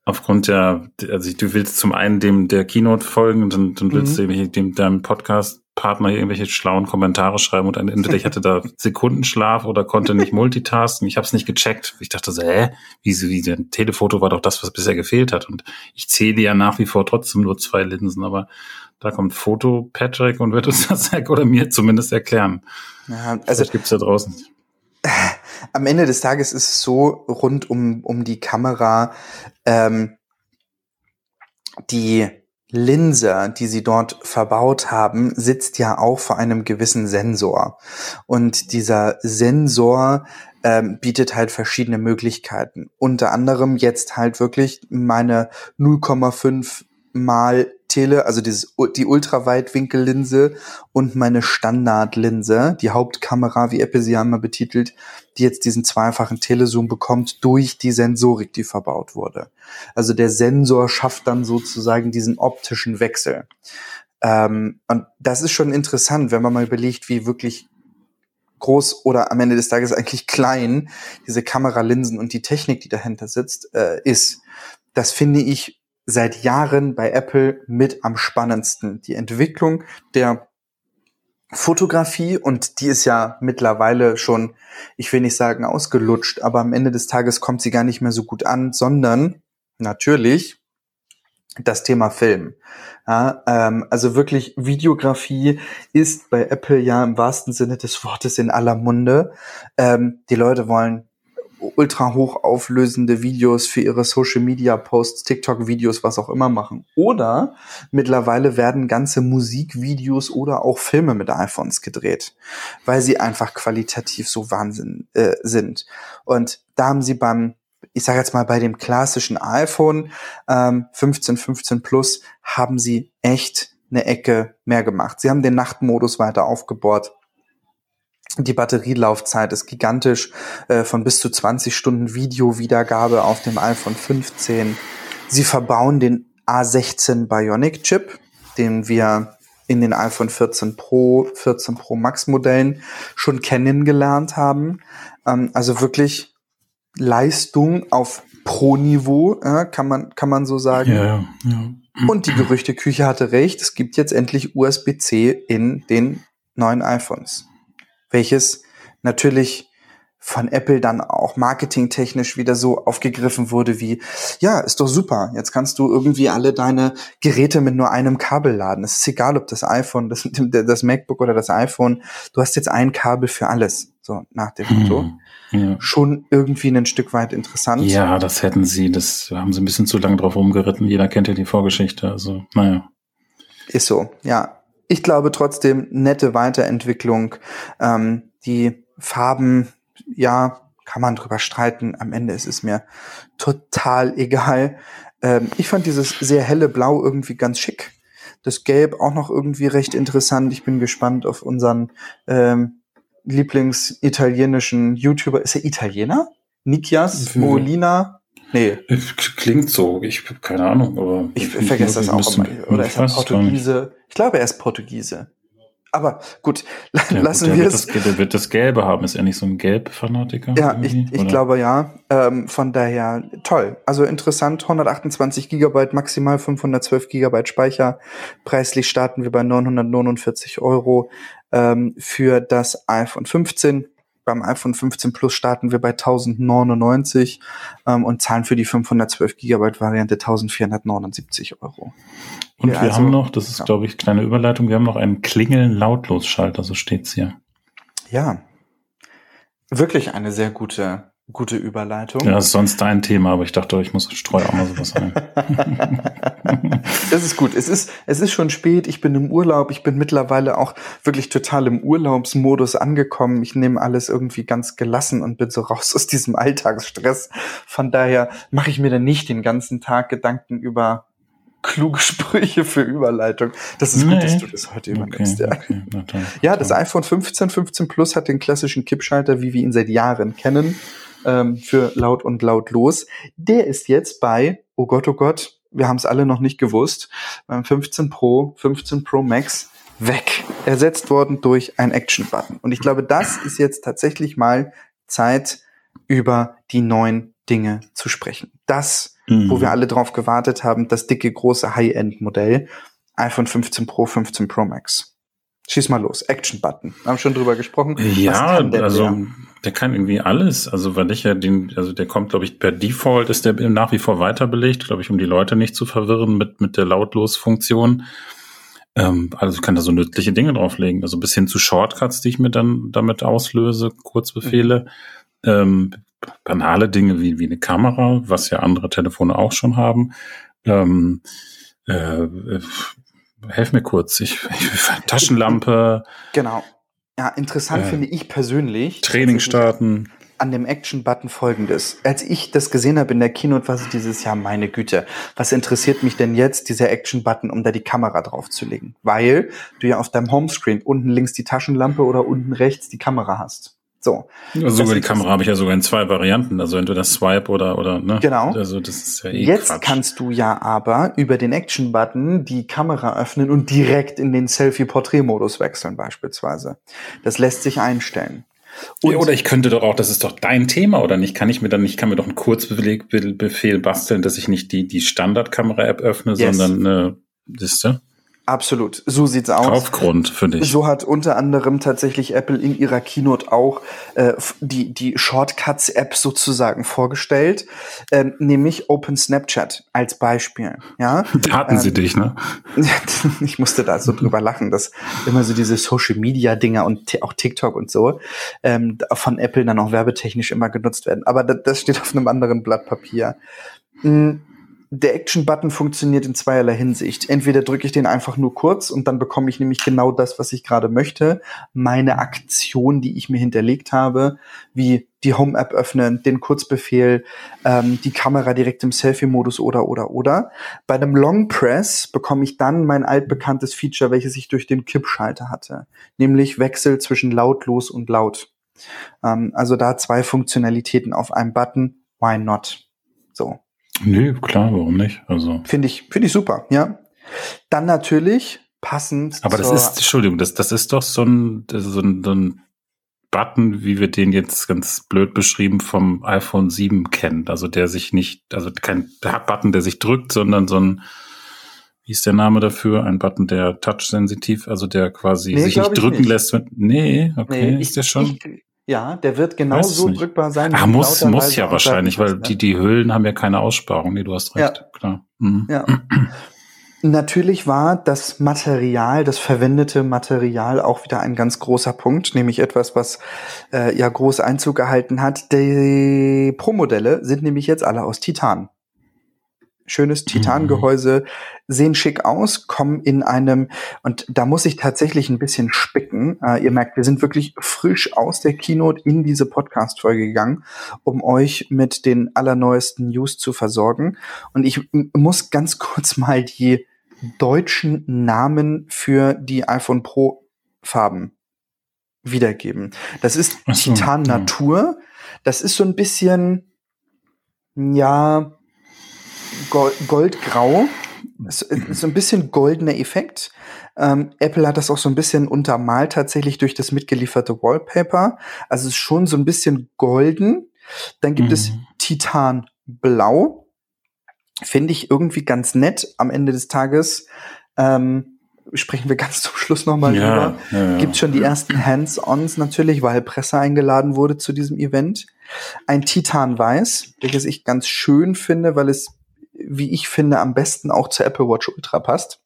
aufgrund der, also du willst zum einen dem der Keynote folgen und dann, dann willst mhm. du dem deinem Podcast-Partner irgendwelche schlauen Kommentare schreiben und entweder ich hatte da Sekundenschlaf oder konnte nicht multitasken. Ich habe es nicht gecheckt. Ich dachte so, hä, wie, wie ein Telefoto war doch das, was bisher gefehlt hat. Und ich zähle ja nach wie vor trotzdem nur zwei Linsen, aber da kommt Foto Patrick und wird uns das oder mir zumindest erklären. Ja, also das gibt's da draußen am Ende des Tages ist es so rund um, um die Kamera, ähm, die Linse, die sie dort verbaut haben, sitzt ja auch vor einem gewissen Sensor. Und dieser Sensor ähm, bietet halt verschiedene Möglichkeiten. Unter anderem jetzt halt wirklich meine 0,5 mal Tele, also dieses, die Ultraweitwinkellinse und meine Standardlinse, die Hauptkamera, wie Apple sie einmal betitelt, die jetzt diesen zweifachen Telezoom bekommt durch die Sensorik, die verbaut wurde. Also der Sensor schafft dann sozusagen diesen optischen Wechsel. Ähm, und das ist schon interessant, wenn man mal überlegt, wie wirklich groß oder am Ende des Tages eigentlich klein diese Kameralinsen und die Technik, die dahinter sitzt, äh, ist. Das finde ich seit Jahren bei Apple mit am spannendsten. Die Entwicklung der Fotografie und die ist ja mittlerweile schon, ich will nicht sagen ausgelutscht, aber am Ende des Tages kommt sie gar nicht mehr so gut an, sondern natürlich das Thema Film. Ja, ähm, also wirklich Videografie ist bei Apple ja im wahrsten Sinne des Wortes in aller Munde. Ähm, die Leute wollen ultra hoch auflösende Videos für ihre Social Media Posts, TikTok Videos, was auch immer machen. Oder mittlerweile werden ganze Musikvideos oder auch Filme mit iPhones gedreht, weil sie einfach qualitativ so Wahnsinn äh, sind. Und da haben sie beim ich sage jetzt mal bei dem klassischen iPhone ähm, 15, 15 Plus haben sie echt eine Ecke mehr gemacht. Sie haben den Nachtmodus weiter aufgebohrt. Die Batterielaufzeit ist gigantisch, äh, von bis zu 20 Stunden Videowiedergabe auf dem iPhone 15. Sie verbauen den A16 Bionic Chip, den wir in den iPhone 14 Pro, 14 Pro Max Modellen schon kennengelernt haben. Ähm, also wirklich Leistung auf Pro-Niveau, äh, kann man, kann man so sagen. Ja, ja. Und die Gerüchteküche hatte recht, es gibt jetzt endlich USB-C in den neuen iPhones welches natürlich von Apple dann auch marketingtechnisch wieder so aufgegriffen wurde wie, ja, ist doch super, jetzt kannst du irgendwie alle deine Geräte mit nur einem Kabel laden. Es ist egal, ob das iPhone, das, das MacBook oder das iPhone, du hast jetzt ein Kabel für alles, so nach dem Motto. Hm, ja. Schon irgendwie ein Stück weit interessant. Ja, das hätten sie, das haben sie ein bisschen zu lange drauf rumgeritten. Jeder kennt ja die Vorgeschichte, also naja. Ist so, ja ich glaube trotzdem nette Weiterentwicklung. Ähm, die Farben, ja, kann man drüber streiten. Am Ende ist es mir total egal. Ähm, ich fand dieses sehr helle Blau irgendwie ganz schick. Das Gelb auch noch irgendwie recht interessant. Ich bin gespannt auf unseren ähm, Lieblingsitalienischen YouTuber. Ist er Italiener? Nikias Molina Nee. Klingt so, ich habe keine Ahnung, aber. Ich, vergesse das auch immer. Oder ist er Portugiese? Ich glaube, er ist Portugiese. Aber gut, ja, lassen gut, wir es. der wird das Gelbe haben, ist er nicht so ein Gelb-Fanatiker? Ja, ich, ich glaube ja. Ähm, von daher toll. Also interessant, 128 Gigabyte, maximal 512 Gigabyte Speicher. Preislich starten wir bei 949 Euro ähm, für das iPhone 15 beim iPhone 15 Plus starten wir bei 1099 ähm, und zahlen für die 512 Gigabyte Variante 1479 Euro. Und ja, wir also, haben noch, das ist ja. glaube ich kleine Überleitung, wir haben noch einen Klingeln lautlos Schalter, so steht's hier. Ja. Wirklich eine sehr gute Gute Überleitung. Ja, das ist sonst dein Thema, aber ich dachte, ich muss streuen auch mal sowas ein. das ist gut. Es ist, es ist schon spät. Ich bin im Urlaub. Ich bin mittlerweile auch wirklich total im Urlaubsmodus angekommen. Ich nehme alles irgendwie ganz gelassen und bin so raus aus diesem Alltagsstress. Von daher mache ich mir dann nicht den ganzen Tag Gedanken über kluge Sprüche für Überleitung. Das ist nee. gut, dass du das heute übernimmst. Okay, ja. Okay, ja, das iPhone 15, 15 Plus hat den klassischen Kippschalter, wie wir ihn seit Jahren kennen ähm, für laut und lautlos. Der ist jetzt bei, oh Gott, oh Gott, wir haben es alle noch nicht gewusst, beim 15 Pro, 15 Pro Max weg. Ersetzt worden durch ein Action-Button. Und ich glaube, das ist jetzt tatsächlich mal Zeit, über die neuen Dinge zu sprechen. Das, mhm. wo wir alle drauf gewartet haben, das dicke, große High-End-Modell, iPhone 15 Pro, 15 Pro Max. Schieß mal los. Action-Button. Haben schon drüber gesprochen. Ja, also mehr? der kann irgendwie alles. Also weil ich ja den, also der kommt, glaube ich, per Default ist der nach wie vor weiter belegt, glaube ich, um die Leute nicht zu verwirren mit, mit der Lautlos-Funktion. Ähm, also kann da so nützliche Dinge drauflegen. Also bis hin zu Shortcuts, die ich mir dann damit auslöse, Kurzbefehle. Mhm. Ähm, banale Dinge wie, wie eine Kamera, was ja andere Telefone auch schon haben. Ähm, äh, helf mir kurz. Ich, ich Taschenlampe. Genau. Ja, interessant äh, finde ich persönlich. Training starten. an dem Action-Button folgendes. Als ich das gesehen habe in der Keynote, war es dieses Jahr, meine Güte, was interessiert mich denn jetzt, dieser Action-Button, um da die Kamera draufzulegen? Weil du ja auf deinem Homescreen unten links die Taschenlampe oder unten rechts die Kamera hast. So. Also sogar die Kamera habe ich ja sogar in zwei Varianten, also entweder Swipe oder oder ne. Genau. Also das ist ja eh Jetzt Quatsch. kannst du ja aber über den Action Button die Kamera öffnen und direkt in den Selfie Portrait Modus wechseln beispielsweise. Das lässt sich einstellen. Und oder ich könnte doch auch, das ist doch dein Thema, oder nicht? Kann ich mir dann nicht, kann mir doch einen Kurzbefehl basteln, dass ich nicht die, die Standardkamera-App öffne, yes. sondern eine Liste? Absolut, so sieht's aus. Kaufgrund für dich. So hat unter anderem tatsächlich Apple in ihrer Keynote auch äh, die die Shortcuts-App sozusagen vorgestellt, ähm, nämlich Open Snapchat als Beispiel. Ja, da hatten ähm, sie dich, ne? ich musste da so drüber lachen, dass immer so diese Social Media Dinger und auch TikTok und so ähm, von Apple dann auch werbetechnisch immer genutzt werden. Aber das, das steht auf einem anderen Blatt Papier. Mhm der Action-Button funktioniert in zweierlei Hinsicht. Entweder drücke ich den einfach nur kurz und dann bekomme ich nämlich genau das, was ich gerade möchte. Meine Aktion, die ich mir hinterlegt habe, wie die Home-App öffnen, den Kurzbefehl, ähm, die Kamera direkt im Selfie-Modus oder oder oder. Bei einem Long Press bekomme ich dann mein altbekanntes Feature, welches ich durch den Kippschalter hatte, nämlich Wechsel zwischen lautlos und laut. Ähm, also da zwei Funktionalitäten auf einem Button. Why not? So. Nee, klar, warum nicht? Also. Finde ich, finde ich super, ja. Dann natürlich passend. Aber das ist, Entschuldigung, das, das ist doch so ein, so ein, so ein Button, wie wir den jetzt ganz blöd beschrieben vom iPhone 7 kennen. Also der sich nicht, also kein Button, der sich drückt, sondern so ein, wie ist der Name dafür? Ein Button, der touch-sensitiv, also der quasi nee, sich nicht drücken nicht. lässt. Nee, okay, nee, ist der schon? Ich, ja, der wird genauso drückbar sein. Ah, muss, muss ja wahrscheinlich, weil ne? die, die Hüllen haben ja keine Aussparung. Nee, du hast recht, ja. klar. Mhm. Ja. Natürlich war das Material, das verwendete Material auch wieder ein ganz großer Punkt, nämlich etwas, was äh, ja groß Einzug gehalten hat. Die Pro-Modelle sind nämlich jetzt alle aus Titan schönes Titangehäuse, sehen schick aus, kommen in einem, und da muss ich tatsächlich ein bisschen spicken. Äh, ihr merkt, wir sind wirklich frisch aus der Keynote in diese Podcast-Folge gegangen, um euch mit den allerneuesten News zu versorgen. Und ich muss ganz kurz mal die deutschen Namen für die iPhone Pro Farben wiedergeben. Das ist so, Titan Natur. Das ist so ein bisschen, ja, goldgrau. Ist, ist so ein bisschen goldener Effekt. Ähm, Apple hat das auch so ein bisschen untermalt tatsächlich durch das mitgelieferte Wallpaper. Also es ist schon so ein bisschen golden. Dann gibt mhm. es Titanblau. Finde ich irgendwie ganz nett am Ende des Tages. Ähm, sprechen wir ganz zum Schluss nochmal ja, drüber. Ja, ja. Gibt schon die ersten Hands-ons natürlich, weil Presse eingeladen wurde zu diesem Event. Ein Titanweiß, welches ich ganz schön finde, weil es wie ich finde, am besten auch zur Apple Watch Ultra passt.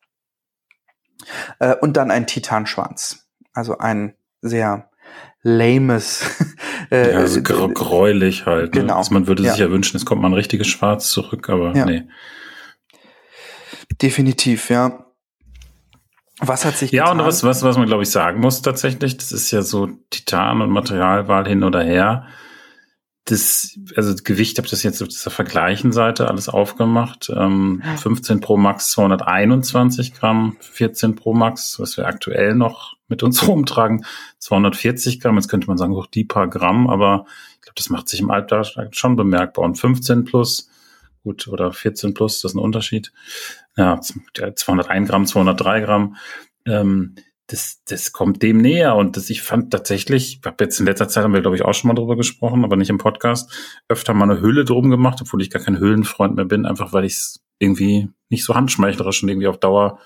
Äh, und dann ein Titanschwanz. Also ein sehr lames. äh, ja, also gräulich halt. Ne? Genau. Also man würde ja. sich ja wünschen, es kommt mal ein richtiges Schwarz zurück, aber ja. nee. Definitiv, ja. Was hat sich Ja, getan? und was, was, was man, glaube ich, sagen muss tatsächlich, das ist ja so Titan und Materialwahl hin oder her das, also das Gewicht habe das jetzt auf dieser Vergleichenseite alles aufgemacht. Ähm, 15 Pro Max 221 Gramm, 14 Pro Max, was wir aktuell noch mit uns rumtragen, 240 Gramm. Jetzt könnte man sagen, auch die paar Gramm, aber ich glaube, das macht sich im Alltag schon bemerkbar. Und 15 plus, gut, oder 14 plus, das ist ein Unterschied. Ja, 201 Gramm, 203 Gramm. Ähm, das, das kommt dem näher und das, ich fand tatsächlich, ich habe jetzt in letzter Zeit haben wir glaube ich auch schon mal drüber gesprochen, aber nicht im Podcast, öfter mal eine Hülle drum gemacht, obwohl ich gar kein Höhlenfreund mehr bin, einfach weil ich es irgendwie nicht so handschmeichlerisch und irgendwie auf Dauer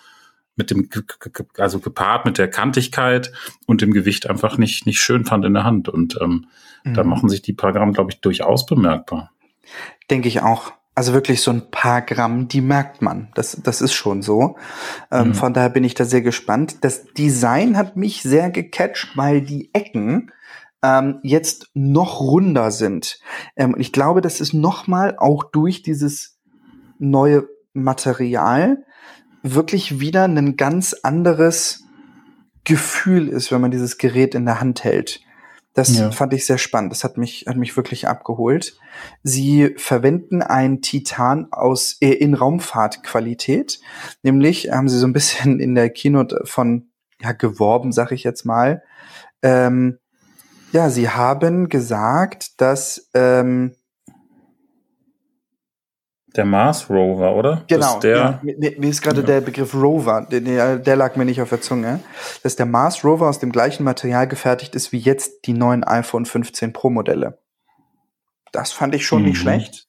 mit dem, also gepaart mit der Kantigkeit und dem Gewicht einfach nicht, nicht schön fand in der Hand. Und ähm, mhm. da machen sich die paar Gramm, glaube ich, durchaus bemerkbar. Denke ich auch. Also wirklich so ein paar Gramm, die merkt man. Das, das ist schon so. Ähm, mhm. Von daher bin ich da sehr gespannt. Das Design hat mich sehr gecatcht, weil die Ecken ähm, jetzt noch runder sind. Ähm, ich glaube, das ist nochmal auch durch dieses neue Material wirklich wieder ein ganz anderes Gefühl ist, wenn man dieses Gerät in der Hand hält. Das ja. fand ich sehr spannend. Das hat mich, hat mich wirklich abgeholt. Sie verwenden ein Titan aus äh, in Raumfahrtqualität. Nämlich haben sie so ein bisschen in der Keynote von ja, geworben, sag ich jetzt mal. Ähm, ja, sie haben gesagt, dass ähm, der Mars Rover, oder? Genau. Der, ja, mir, mir, ist gerade ja. der Begriff Rover, der, der, lag mir nicht auf der Zunge. Dass der Mars Rover aus dem gleichen Material gefertigt ist wie jetzt die neuen iPhone 15 Pro Modelle. Das fand ich schon mhm. nicht schlecht.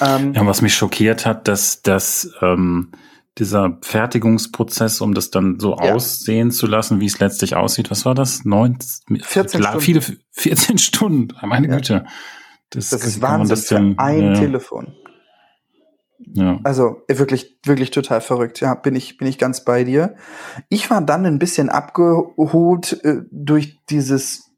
Ähm, ja, was mich schockiert hat, dass, dass ähm, dieser Fertigungsprozess, um das dann so ja. aussehen zu lassen, wie es letztlich aussieht, was war das? Neun, 14 Stunden. Viele, 14 Stunden, meine. Güte. Das, das ist Wahnsinn das denn, für ein. Telefon. Ja. Also wirklich, wirklich total verrückt. Ja, bin ich, bin ich ganz bei dir. Ich war dann ein bisschen abgeholt äh, durch dieses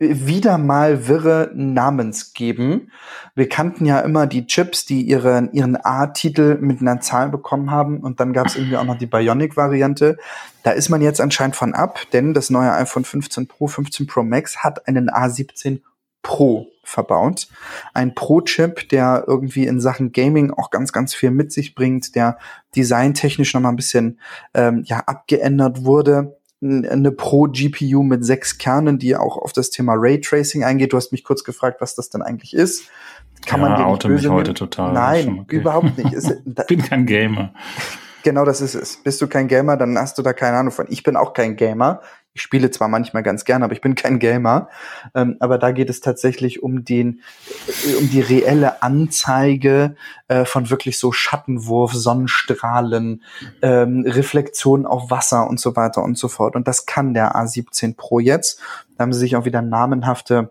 wieder mal wirre Namensgeben. Wir kannten ja immer die Chips, die ihren, ihren A-Titel mit einer Zahl bekommen haben und dann gab es irgendwie auch noch die Bionic-Variante. Da ist man jetzt anscheinend von ab, denn das neue iPhone 15 Pro, 15 Pro Max hat einen A17 Pro verbaut. Ein Pro-Chip, der irgendwie in Sachen Gaming auch ganz, ganz viel mit sich bringt, der designtechnisch nochmal ein bisschen ähm, ja, abgeändert wurde eine Pro-GPU mit sechs Kernen, die auch auf das Thema Raytracing eingeht. Du hast mich kurz gefragt, was das denn eigentlich ist. Kann ja, man dir nicht böse mich heute total. Nein, okay. überhaupt nicht. Ist, bin kein Gamer. Genau das ist es. Bist du kein Gamer, dann hast du da keine Ahnung von. Ich bin auch kein Gamer. Ich spiele zwar manchmal ganz gern, aber ich bin kein Gamer. Ähm, aber da geht es tatsächlich um den, äh, um die reelle Anzeige äh, von wirklich so Schattenwurf, Sonnenstrahlen, ähm, Reflexion auf Wasser und so weiter und so fort. Und das kann der A17 Pro jetzt. Da haben sie sich auch wieder namenhafte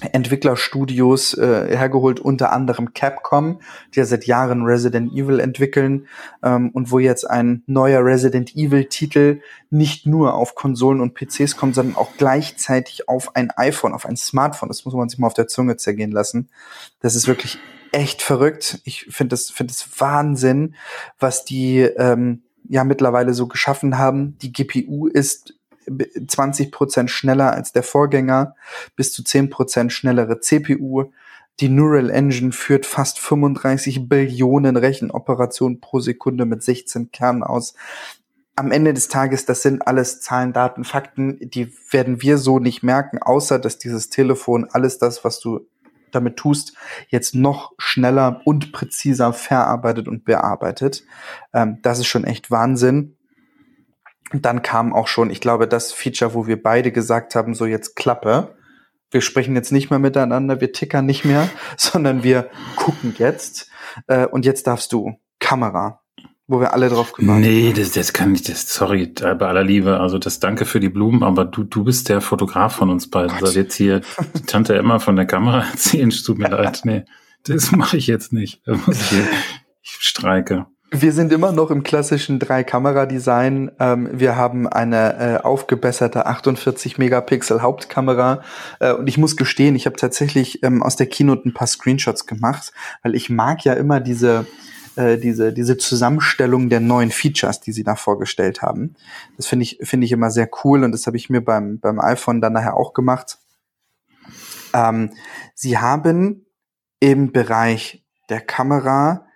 Entwicklerstudios äh, hergeholt, unter anderem Capcom, die ja seit Jahren Resident Evil entwickeln ähm, und wo jetzt ein neuer Resident Evil-Titel nicht nur auf Konsolen und PCs kommt, sondern auch gleichzeitig auf ein iPhone, auf ein Smartphone. Das muss man sich mal auf der Zunge zergehen lassen. Das ist wirklich echt verrückt. Ich finde das, finde das Wahnsinn, was die ähm, ja mittlerweile so geschaffen haben. Die GPU ist 20 Prozent schneller als der Vorgänger, bis zu 10 Prozent schnellere CPU. Die Neural Engine führt fast 35 Billionen Rechenoperationen pro Sekunde mit 16 Kernen aus. Am Ende des Tages, das sind alles Zahlen, Daten, Fakten, die werden wir so nicht merken, außer dass dieses Telefon alles das, was du damit tust, jetzt noch schneller und präziser verarbeitet und bearbeitet. Ähm, das ist schon echt Wahnsinn. Und dann kam auch schon, ich glaube, das Feature, wo wir beide gesagt haben, so jetzt Klappe. Wir sprechen jetzt nicht mehr miteinander, wir tickern nicht mehr, sondern wir gucken jetzt. Äh, und jetzt darfst du Kamera, wo wir alle drauf gewartet Nee, das, das kann ich, das, sorry, bei aller Liebe. Also das danke für die Blumen, aber du, du bist der Fotograf von uns beiden. Soll jetzt hier die Tante Emma von der Kamera erzählen? Tut mir leid. Nee, das mache ich jetzt nicht. Ich, ich streike. Wir sind immer noch im klassischen Drei-Kamera-Design. Ähm, wir haben eine äh, aufgebesserte 48 Megapixel Hauptkamera. Äh, und ich muss gestehen, ich habe tatsächlich ähm, aus der Keynote ein paar Screenshots gemacht, weil ich mag ja immer diese äh, diese diese Zusammenstellung der neuen Features, die sie da vorgestellt haben. Das finde ich finde ich immer sehr cool und das habe ich mir beim beim iPhone dann nachher auch gemacht. Ähm, sie haben im Bereich der Kamera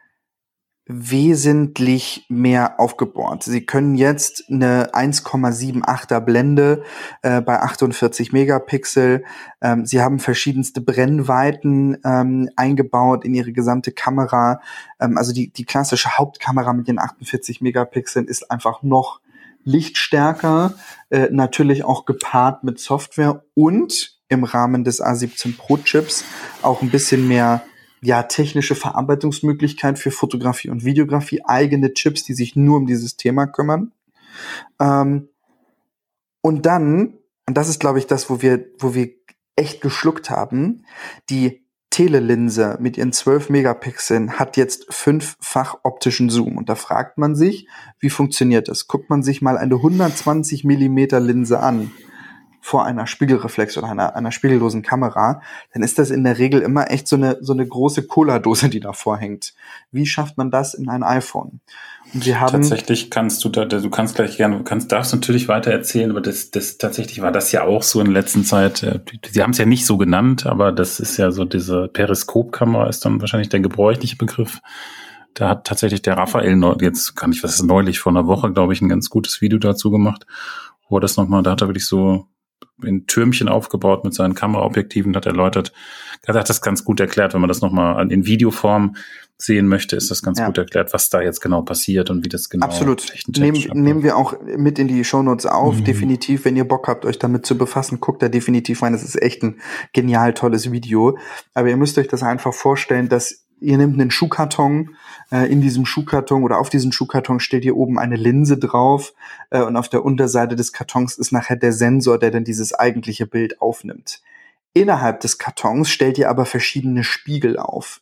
wesentlich mehr aufgebohrt. Sie können jetzt eine 1,78er Blende äh, bei 48 Megapixel. Ähm, sie haben verschiedenste Brennweiten ähm, eingebaut in ihre gesamte Kamera. Ähm, also die, die klassische Hauptkamera mit den 48 Megapixeln ist einfach noch lichtstärker, äh, natürlich auch gepaart mit Software und im Rahmen des A17 Pro Chips auch ein bisschen mehr ja, technische Verarbeitungsmöglichkeit für Fotografie und Videografie, eigene Chips, die sich nur um dieses Thema kümmern. Ähm, und dann, und das ist, glaube ich, das, wo wir, wo wir echt geschluckt haben, die Telelinse mit ihren 12 Megapixeln hat jetzt fünffach optischen Zoom. Und da fragt man sich, wie funktioniert das? Guckt man sich mal eine 120 Millimeter Linse an vor einer Spiegelreflex oder einer, einer spiegellosen Kamera, dann ist das in der Regel immer echt so eine, so eine große Cola-Dose, die davor hängt. Wie schafft man das in ein iPhone? Und wir haben tatsächlich kannst du da, du kannst gleich gerne, du kannst, darfst natürlich weiter erzählen, aber das, das tatsächlich war das ja auch so in letzter Zeit. Äh, sie haben es ja nicht so genannt, aber das ist ja so diese Periskopkamera ist dann wahrscheinlich der gebräuchliche Begriff. Da hat tatsächlich der Raphael jetzt kann ich was ist neulich vor einer Woche, glaube ich, ein ganz gutes Video dazu gemacht, wo er das nochmal, da hat er wirklich so in Türmchen aufgebaut mit seinen Kameraobjektiven, hat erläutert, er hat das ganz gut erklärt, wenn man das nochmal in Videoform sehen möchte, ist das ganz ja. gut erklärt, was da jetzt genau passiert und wie das genau Absolut. Nehmen, nehmen wir auch mit in die Shownotes auf. Mhm. Definitiv, wenn ihr Bock habt, euch damit zu befassen, guckt da definitiv rein. Das ist echt ein genial tolles Video. Aber ihr müsst euch das einfach vorstellen, dass ihr nehmt einen Schuhkarton, äh, in diesem Schuhkarton oder auf diesem Schuhkarton steht hier oben eine Linse drauf äh, und auf der Unterseite des Kartons ist nachher der Sensor, der dann dieses eigentliche Bild aufnimmt. Innerhalb des Kartons stellt ihr aber verschiedene Spiegel auf.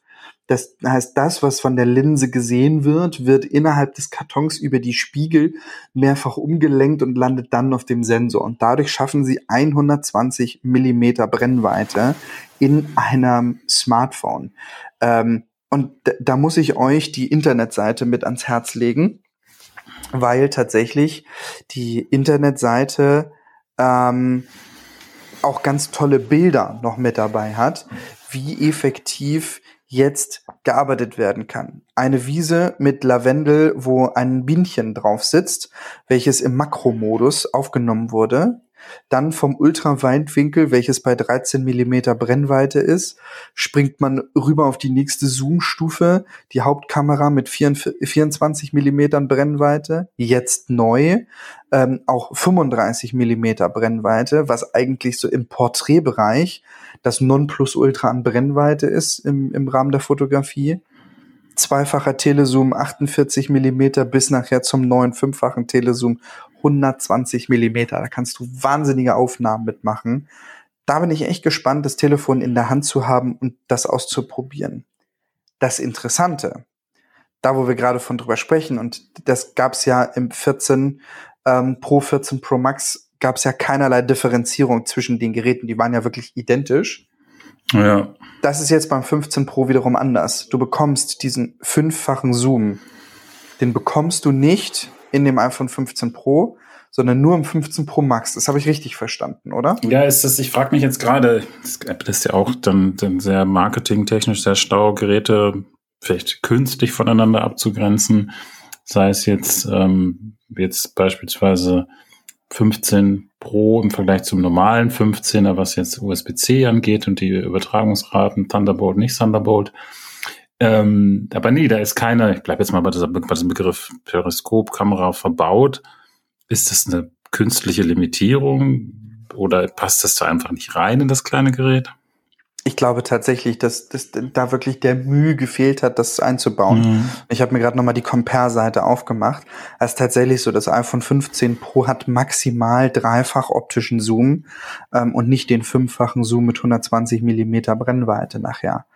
Das heißt, das, was von der Linse gesehen wird, wird innerhalb des Kartons über die Spiegel mehrfach umgelenkt und landet dann auf dem Sensor. Und dadurch schaffen sie 120 Millimeter Brennweite in einem Smartphone. Ähm, und da muss ich euch die Internetseite mit ans Herz legen, weil tatsächlich die Internetseite ähm, auch ganz tolle Bilder noch mit dabei hat, wie effektiv jetzt gearbeitet werden kann. Eine Wiese mit Lavendel, wo ein Bienchen drauf sitzt, welches im Makromodus aufgenommen wurde. Dann vom Ultraweitwinkel, welches bei 13 Millimeter Brennweite ist, springt man rüber auf die nächste Zoom-Stufe, die Hauptkamera mit 24 Millimetern Brennweite, jetzt neu, ähm, auch 35 Millimeter Brennweite, was eigentlich so im Porträtbereich das Nonplusultra an Brennweite ist im, im Rahmen der Fotografie. Zweifacher Telezoom 48 Millimeter bis nachher zum neuen fünffachen Telezoom 120 Millimeter. Da kannst du wahnsinnige Aufnahmen mitmachen. Da bin ich echt gespannt, das Telefon in der Hand zu haben und das auszuprobieren. Das Interessante, da wo wir gerade von drüber sprechen, und das gab es ja im 14 ähm, Pro 14 Pro Max gab es ja keinerlei Differenzierung zwischen den Geräten. Die waren ja wirklich identisch. Ja. Das ist jetzt beim 15 Pro wiederum anders. Du bekommst diesen fünffachen Zoom. Den bekommst du nicht in dem iPhone 15 Pro, sondern nur im 15 Pro Max. Das habe ich richtig verstanden, oder? Ja, ist das, ich frage mich jetzt gerade, das ist ja auch dann, dann sehr marketingtechnisch sehr schlau, Geräte vielleicht künstlich voneinander abzugrenzen. Sei es jetzt, ähm, jetzt beispielsweise 15 Pro im Vergleich zum normalen 15er, was jetzt USB-C angeht und die Übertragungsraten, Thunderbolt, nicht Thunderbolt. Ähm, aber nee, da ist keine, ich bleibe jetzt mal bei, dieser, bei diesem Begriff Periskopkamera verbaut. Ist das eine künstliche Limitierung oder passt das da einfach nicht rein in das kleine Gerät? Ich glaube tatsächlich, dass, dass da wirklich der Mühe gefehlt hat, das einzubauen. Mhm. Ich habe mir gerade nochmal die Compare-Seite aufgemacht. Es ist tatsächlich so, das iPhone 15 Pro hat maximal dreifach optischen Zoom ähm, und nicht den fünffachen Zoom mit 120 Millimeter Brennweite nachher.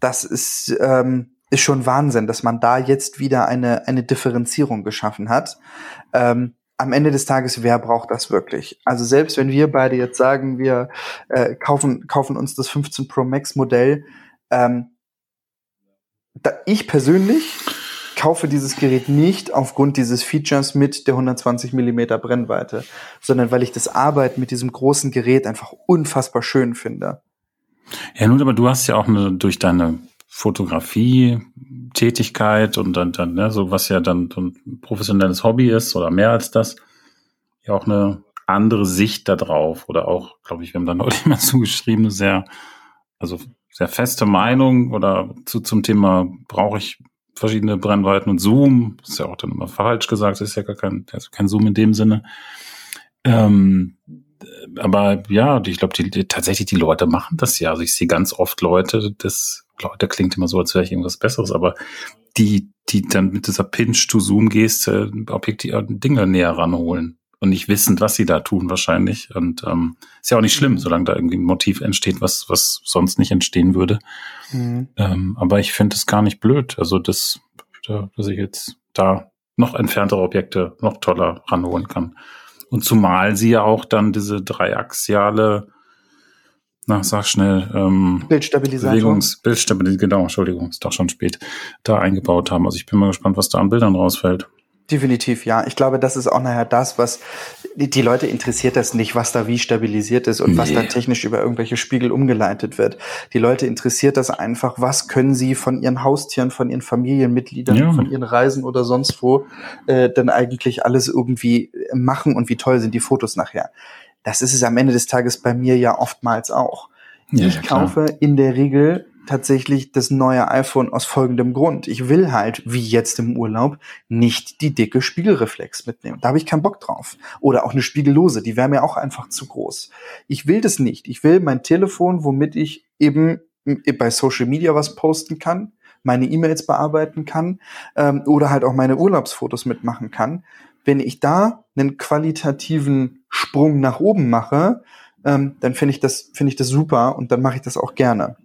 Das ist, ähm, ist schon Wahnsinn, dass man da jetzt wieder eine, eine Differenzierung geschaffen hat. Ähm, am Ende des Tages, wer braucht das wirklich? Also selbst wenn wir beide jetzt sagen, wir äh, kaufen, kaufen uns das 15 Pro Max Modell, ähm, da, ich persönlich kaufe dieses Gerät nicht aufgrund dieses Features mit der 120 Millimeter Brennweite, sondern weil ich das Arbeiten mit diesem großen Gerät einfach unfassbar schön finde. Ja, nun, aber du hast ja auch eine, durch deine Fotografie-Tätigkeit und dann, dann ne, so was ja dann ein professionelles Hobby ist oder mehr als das, ja auch eine andere Sicht da drauf oder auch, glaube ich, wir haben dann heute mal zugeschrieben, sehr, also sehr feste Meinung oder zu, zum Thema, brauche ich verschiedene Brennweiten und Zoom, ist ja auch dann immer falsch gesagt, ist ja gar kein, also kein Zoom in dem Sinne. Ähm, aber ja, ich glaube, die, die, tatsächlich die Leute machen das ja. Also ich sehe ganz oft Leute, das Leute klingt immer so, als wäre ich irgendwas Besseres, aber die, die dann mit dieser Pinch-to-Zoom-Geste Objektive Dinge näher ranholen und nicht wissen, was sie da tun wahrscheinlich. Und ähm, ist ja auch nicht schlimm, mhm. solange da irgendwie ein Motiv entsteht, was, was sonst nicht entstehen würde. Mhm. Ähm, aber ich finde es gar nicht blöd. Also das, dass ich jetzt da noch entferntere Objekte noch toller ranholen kann. Und zumal sie ja auch dann diese dreiaxiale, na, sag schnell, ähm, Bildstabilisator. Bewegungs Bildstabilisator, genau, Entschuldigung, ist doch schon spät, da eingebaut haben. Also ich bin mal gespannt, was da an Bildern rausfällt. Definitiv, ja. Ich glaube, das ist auch nachher das, was die, Leute interessiert das nicht, was da wie stabilisiert ist und nee. was da technisch über irgendwelche Spiegel umgeleitet wird. Die Leute interessiert das einfach, was können sie von ihren Haustieren, von ihren Familienmitgliedern, ja. von ihren Reisen oder sonst wo äh, dann eigentlich alles irgendwie machen und wie toll sind die Fotos nachher. Das ist es am Ende des Tages bei mir ja oftmals auch. Ja, ich kaufe in der Regel tatsächlich das neue iPhone aus folgendem Grund. Ich will halt, wie jetzt im Urlaub, nicht die dicke Spiegelreflex mitnehmen. Da habe ich keinen Bock drauf. Oder auch eine Spiegellose, die wäre mir auch einfach zu groß. Ich will das nicht. Ich will mein Telefon, womit ich eben bei Social Media was posten kann, meine E-Mails bearbeiten kann ähm, oder halt auch meine Urlaubsfotos mitmachen kann. Wenn ich da einen qualitativen Sprung nach oben mache, ähm, dann finde ich das finde ich das super und dann mache ich das auch gerne.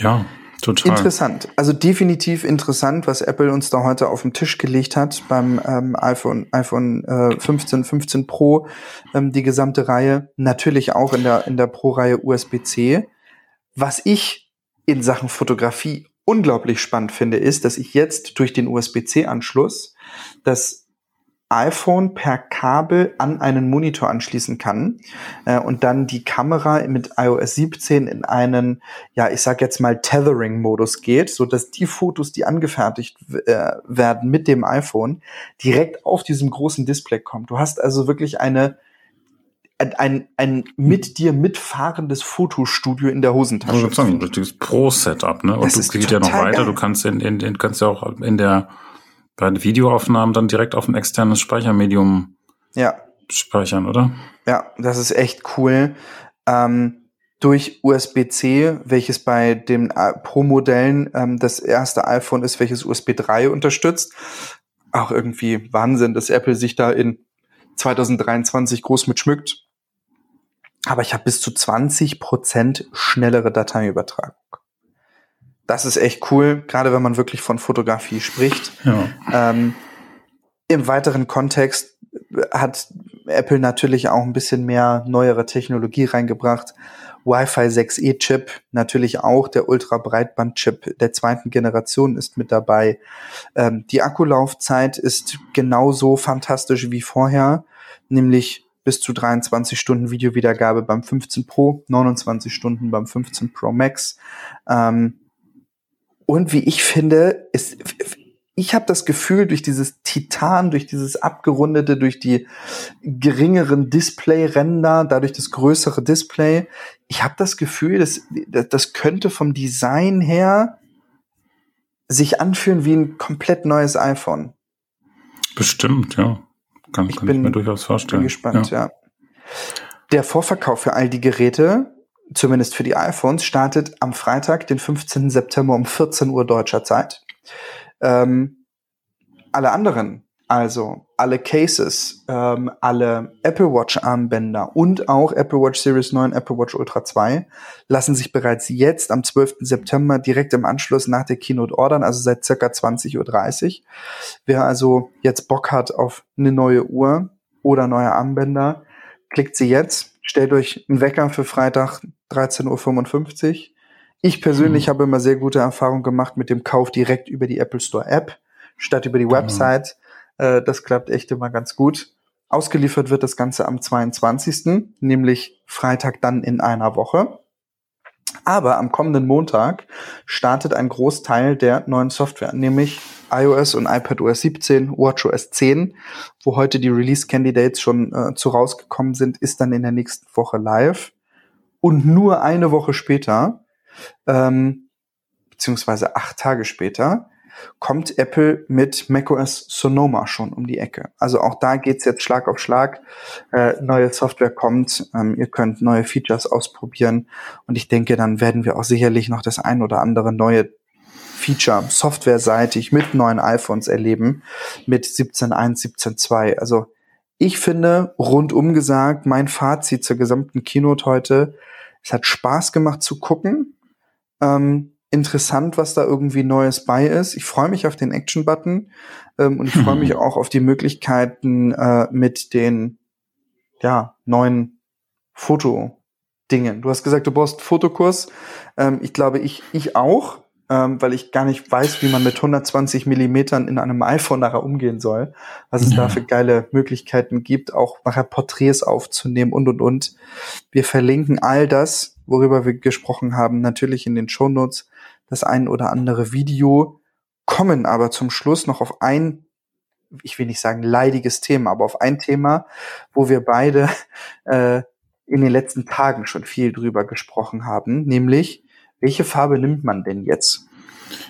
Ja, total. Interessant. Also definitiv interessant, was Apple uns da heute auf den Tisch gelegt hat beim ähm, iPhone, iPhone äh, 15, 15 Pro, ähm, die gesamte Reihe. Natürlich auch in der, in der Pro-Reihe USB-C. Was ich in Sachen Fotografie unglaublich spannend finde, ist, dass ich jetzt durch den USB-C-Anschluss das iPhone per Kabel an einen Monitor anschließen kann äh, und dann die Kamera mit iOS 17 in einen, ja, ich sag jetzt mal Tethering-Modus geht, so dass die Fotos, die angefertigt äh, werden mit dem iPhone, direkt auf diesem großen Display kommen. Du hast also wirklich eine ein, ein mit dir mitfahrendes Fotostudio in der Hosentasche. Also sagen, ein richtiges Pro-Setup, ne? Und das du geht ja noch weiter, geil. du kannst in, in, in kannst ja auch in der bei Videoaufnahmen dann direkt auf ein externes Speichermedium ja. speichern, oder? Ja, das ist echt cool. Ähm, durch USB-C, welches bei den äh, Pro-Modellen ähm, das erste iPhone ist, welches USB 3 unterstützt. Auch irgendwie Wahnsinn, dass Apple sich da in 2023 groß mit schmückt. Aber ich habe bis zu 20 Prozent schnellere Dateiübertragung. Das ist echt cool, gerade wenn man wirklich von Fotografie spricht. Ja. Ähm, Im weiteren Kontext hat Apple natürlich auch ein bisschen mehr neuere Technologie reingebracht. Wi-Fi 6E Chip, natürlich auch der Ultra Breitband Chip der zweiten Generation ist mit dabei. Ähm, die Akkulaufzeit ist genauso fantastisch wie vorher, nämlich bis zu 23 Stunden Videowiedergabe beim 15 Pro, 29 Stunden beim 15 Pro Max. Ähm, und wie ich finde, ist, ich habe das Gefühl, durch dieses Titan, durch dieses abgerundete, durch die geringeren Display-Ränder, dadurch das größere Display, ich habe das Gefühl, dass, das könnte vom Design her sich anfühlen wie ein komplett neues iPhone. Bestimmt, ja. Kann, ich, kann bin, ich mir durchaus vorstellen. Bin gespannt, ja. ja. Der Vorverkauf für all die Geräte zumindest für die iPhones, startet am Freitag, den 15. September um 14 Uhr deutscher Zeit. Ähm, alle anderen, also alle Cases, ähm, alle Apple Watch Armbänder und auch Apple Watch Series 9, Apple Watch Ultra 2 lassen sich bereits jetzt am 12. September direkt im Anschluss nach der Keynote ordern, also seit circa 20.30 Uhr. Wer also jetzt Bock hat auf eine neue Uhr oder neue Armbänder, klickt sie jetzt, stellt euch einen Wecker für Freitag 13.55 Uhr. Ich persönlich mhm. habe immer sehr gute Erfahrungen gemacht mit dem Kauf direkt über die Apple Store App statt über die mhm. Website. Äh, das klappt echt immer ganz gut. Ausgeliefert wird das Ganze am 22., nämlich Freitag dann in einer Woche. Aber am kommenden Montag startet ein Großteil der neuen Software, nämlich iOS und iPadOS 17, WatchOS 10, wo heute die Release Candidates schon äh, zu rausgekommen sind, ist dann in der nächsten Woche live. Und nur eine Woche später, ähm, beziehungsweise acht Tage später, kommt Apple mit macOS Sonoma schon um die Ecke. Also auch da geht's jetzt Schlag auf Schlag. Äh, neue Software kommt, ähm, ihr könnt neue Features ausprobieren und ich denke, dann werden wir auch sicherlich noch das ein oder andere neue Feature softwareseitig mit neuen iPhones erleben, mit 17.1, 17.2. Also ich finde, rundum gesagt, mein Fazit zur gesamten Keynote heute, es hat Spaß gemacht zu gucken. Ähm, interessant, was da irgendwie Neues bei ist. Ich freue mich auf den Action-Button ähm, und ich freue mich auch auf die Möglichkeiten äh, mit den ja, neuen Foto-Dingen. Du hast gesagt, du brauchst einen Fotokurs. Ähm, ich glaube, ich, ich auch, ähm, weil ich gar nicht weiß, wie man mit 120 Millimetern in einem iPhone nachher umgehen soll. Was es ja. da für geile Möglichkeiten gibt, auch nachher Porträts aufzunehmen und, und, und. Wir verlinken all das, worüber wir gesprochen haben, natürlich in den Shownotes das ein oder andere Video, kommen aber zum Schluss noch auf ein, ich will nicht sagen leidiges Thema, aber auf ein Thema, wo wir beide äh, in den letzten Tagen schon viel drüber gesprochen haben, nämlich welche Farbe nimmt man denn jetzt?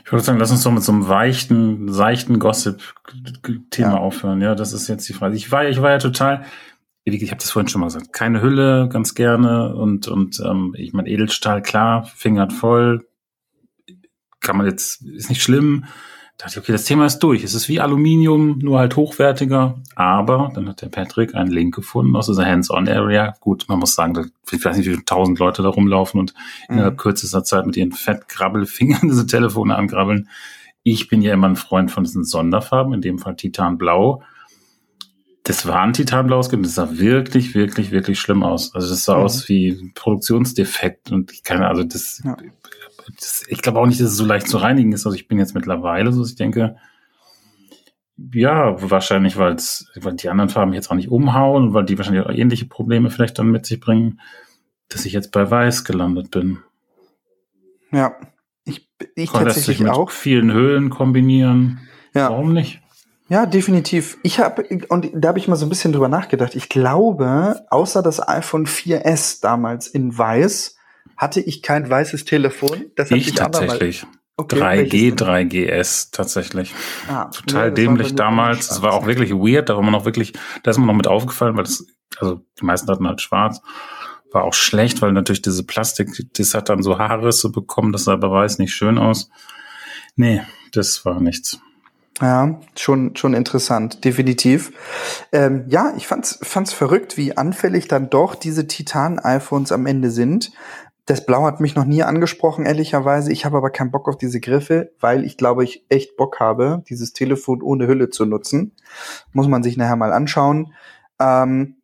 Ich würde sagen, lass uns doch mit so einem weichten, seichten Gossip-Thema ja. aufhören. Ja, das ist jetzt die Frage. Ich war, ich war ja total, ich habe das vorhin schon mal gesagt, keine Hülle, ganz gerne und und ähm, ich meine Edelstahl klar, fingert voll, kann man jetzt, ist nicht schlimm. Da dachte ich, okay, das Thema ist durch. Es ist wie Aluminium, nur halt hochwertiger. Aber dann hat der Patrick einen Link gefunden aus dieser Hands-on-Area. Gut, man muss sagen, ich weiß nicht, wie viele tausend Leute da rumlaufen und mhm. innerhalb kürzester Zeit mit ihren Fettgrabbelfingern diese Telefone angrabbeln. Ich bin ja immer ein Freund von diesen Sonderfarben, in dem Fall Titanblau. Das war ein Titanblau, das sah wirklich, wirklich, wirklich schlimm aus. Also das sah mhm. aus wie ein Produktionsdefekt und ich kann, also das, ja das, ich glaube auch nicht, dass es so leicht zu reinigen ist. Also ich bin jetzt mittlerweile so, ich denke, ja, wahrscheinlich, weil die anderen Farben jetzt auch nicht umhauen, weil die wahrscheinlich auch ähnliche Probleme vielleicht dann mit sich bringen, dass ich jetzt bei Weiß gelandet bin. Ja, ich, ich Kann tatsächlich sich mit auch. vielen Höhlen kombinieren. Ja. Warum nicht? Ja, definitiv. Ich habe und da habe ich mal so ein bisschen drüber nachgedacht. Ich glaube, außer das iPhone 4S damals in Weiß hatte ich kein weißes Telefon. Das ich tatsächlich. Okay, 3G, 3GS tatsächlich. Ah, Total ja, dämlich damals. Das war auch wirklich weird. Da war man noch wirklich, da ist mir noch mit aufgefallen, weil das, also die meisten hatten halt schwarz. War auch schlecht, weil natürlich diese Plastik, das hat dann so Haarrisse bekommen. Das sah bei weiß nicht schön aus. Nee, das war nichts. Ja, schon, schon interessant, definitiv. Ähm, ja, ich fand's, fand's verrückt, wie anfällig dann doch diese Titan-iPhones am Ende sind. Das Blau hat mich noch nie angesprochen, ehrlicherweise. Ich habe aber keinen Bock auf diese Griffe, weil ich glaube, ich echt Bock habe, dieses Telefon ohne Hülle zu nutzen. Muss man sich nachher mal anschauen. Ähm,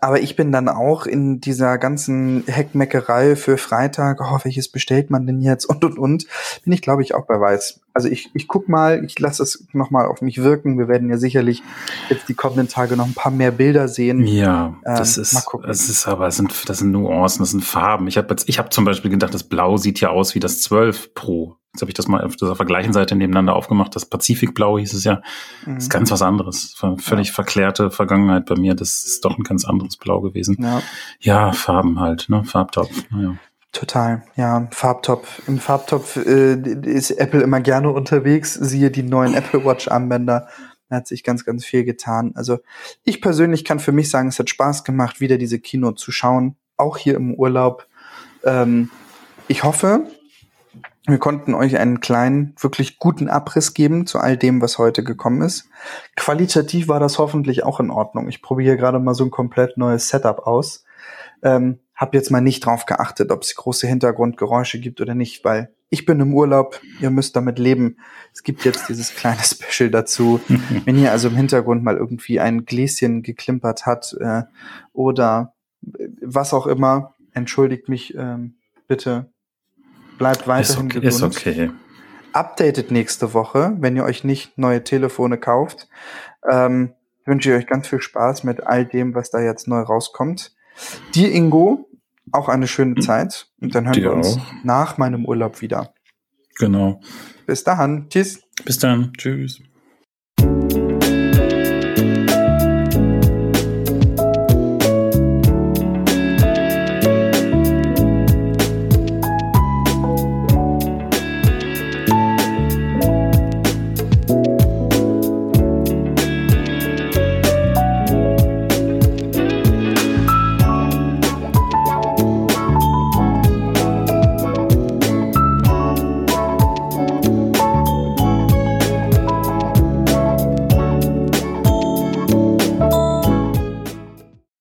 aber ich bin dann auch in dieser ganzen Heckmeckerei für Freitag, oh, welches bestellt man denn jetzt und und und, bin ich glaube ich auch bei Weiß. Also ich, ich guck mal, ich lasse es nochmal auf mich wirken. Wir werden ja sicherlich jetzt die kommenden Tage noch ein paar mehr Bilder sehen. Ja, das ähm, ist, das ist aber, das sind, das sind Nuancen, das sind Farben. Ich habe jetzt, ich habe zum Beispiel gedacht, das Blau sieht ja aus wie das 12 Pro. Jetzt habe ich das mal auf dieser Vergleichenseite nebeneinander aufgemacht. Das Pazifikblau hieß es ja. Mhm. Das ist ganz was anderes. Völlig ja. verklärte Vergangenheit bei mir. Das ist doch ein ganz anderes Blau gewesen. Ja, ja Farben halt, ne? Farbtopf. Naja. Total, ja, Farbtopf. Im Farbtopf äh, ist Apple immer gerne unterwegs. Siehe die neuen Apple Watch Armbänder. Da hat sich ganz, ganz viel getan. Also ich persönlich kann für mich sagen, es hat Spaß gemacht, wieder diese Kino zu schauen. Auch hier im Urlaub. Ähm, ich hoffe, wir konnten euch einen kleinen, wirklich guten Abriss geben zu all dem, was heute gekommen ist. Qualitativ war das hoffentlich auch in Ordnung. Ich probiere gerade mal so ein komplett neues Setup aus. Ähm, hab jetzt mal nicht drauf geachtet, ob es große Hintergrundgeräusche gibt oder nicht, weil ich bin im Urlaub, ihr müsst damit leben. Es gibt jetzt dieses kleine Special dazu. Wenn hier also im Hintergrund mal irgendwie ein Gläschen geklimpert hat äh, oder was auch immer, entschuldigt mich ähm, bitte Bleibt weiterhin ist okay, gesund. Ist okay. Updatet nächste Woche, wenn ihr euch nicht neue Telefone kauft. Ähm, wünsche ich euch ganz viel Spaß mit all dem, was da jetzt neu rauskommt. Dir, Ingo, auch eine schöne hm. Zeit. Und dann hören Dir wir uns auch. nach meinem Urlaub wieder. Genau. Bis dahin. Tschüss. Bis dann. Tschüss.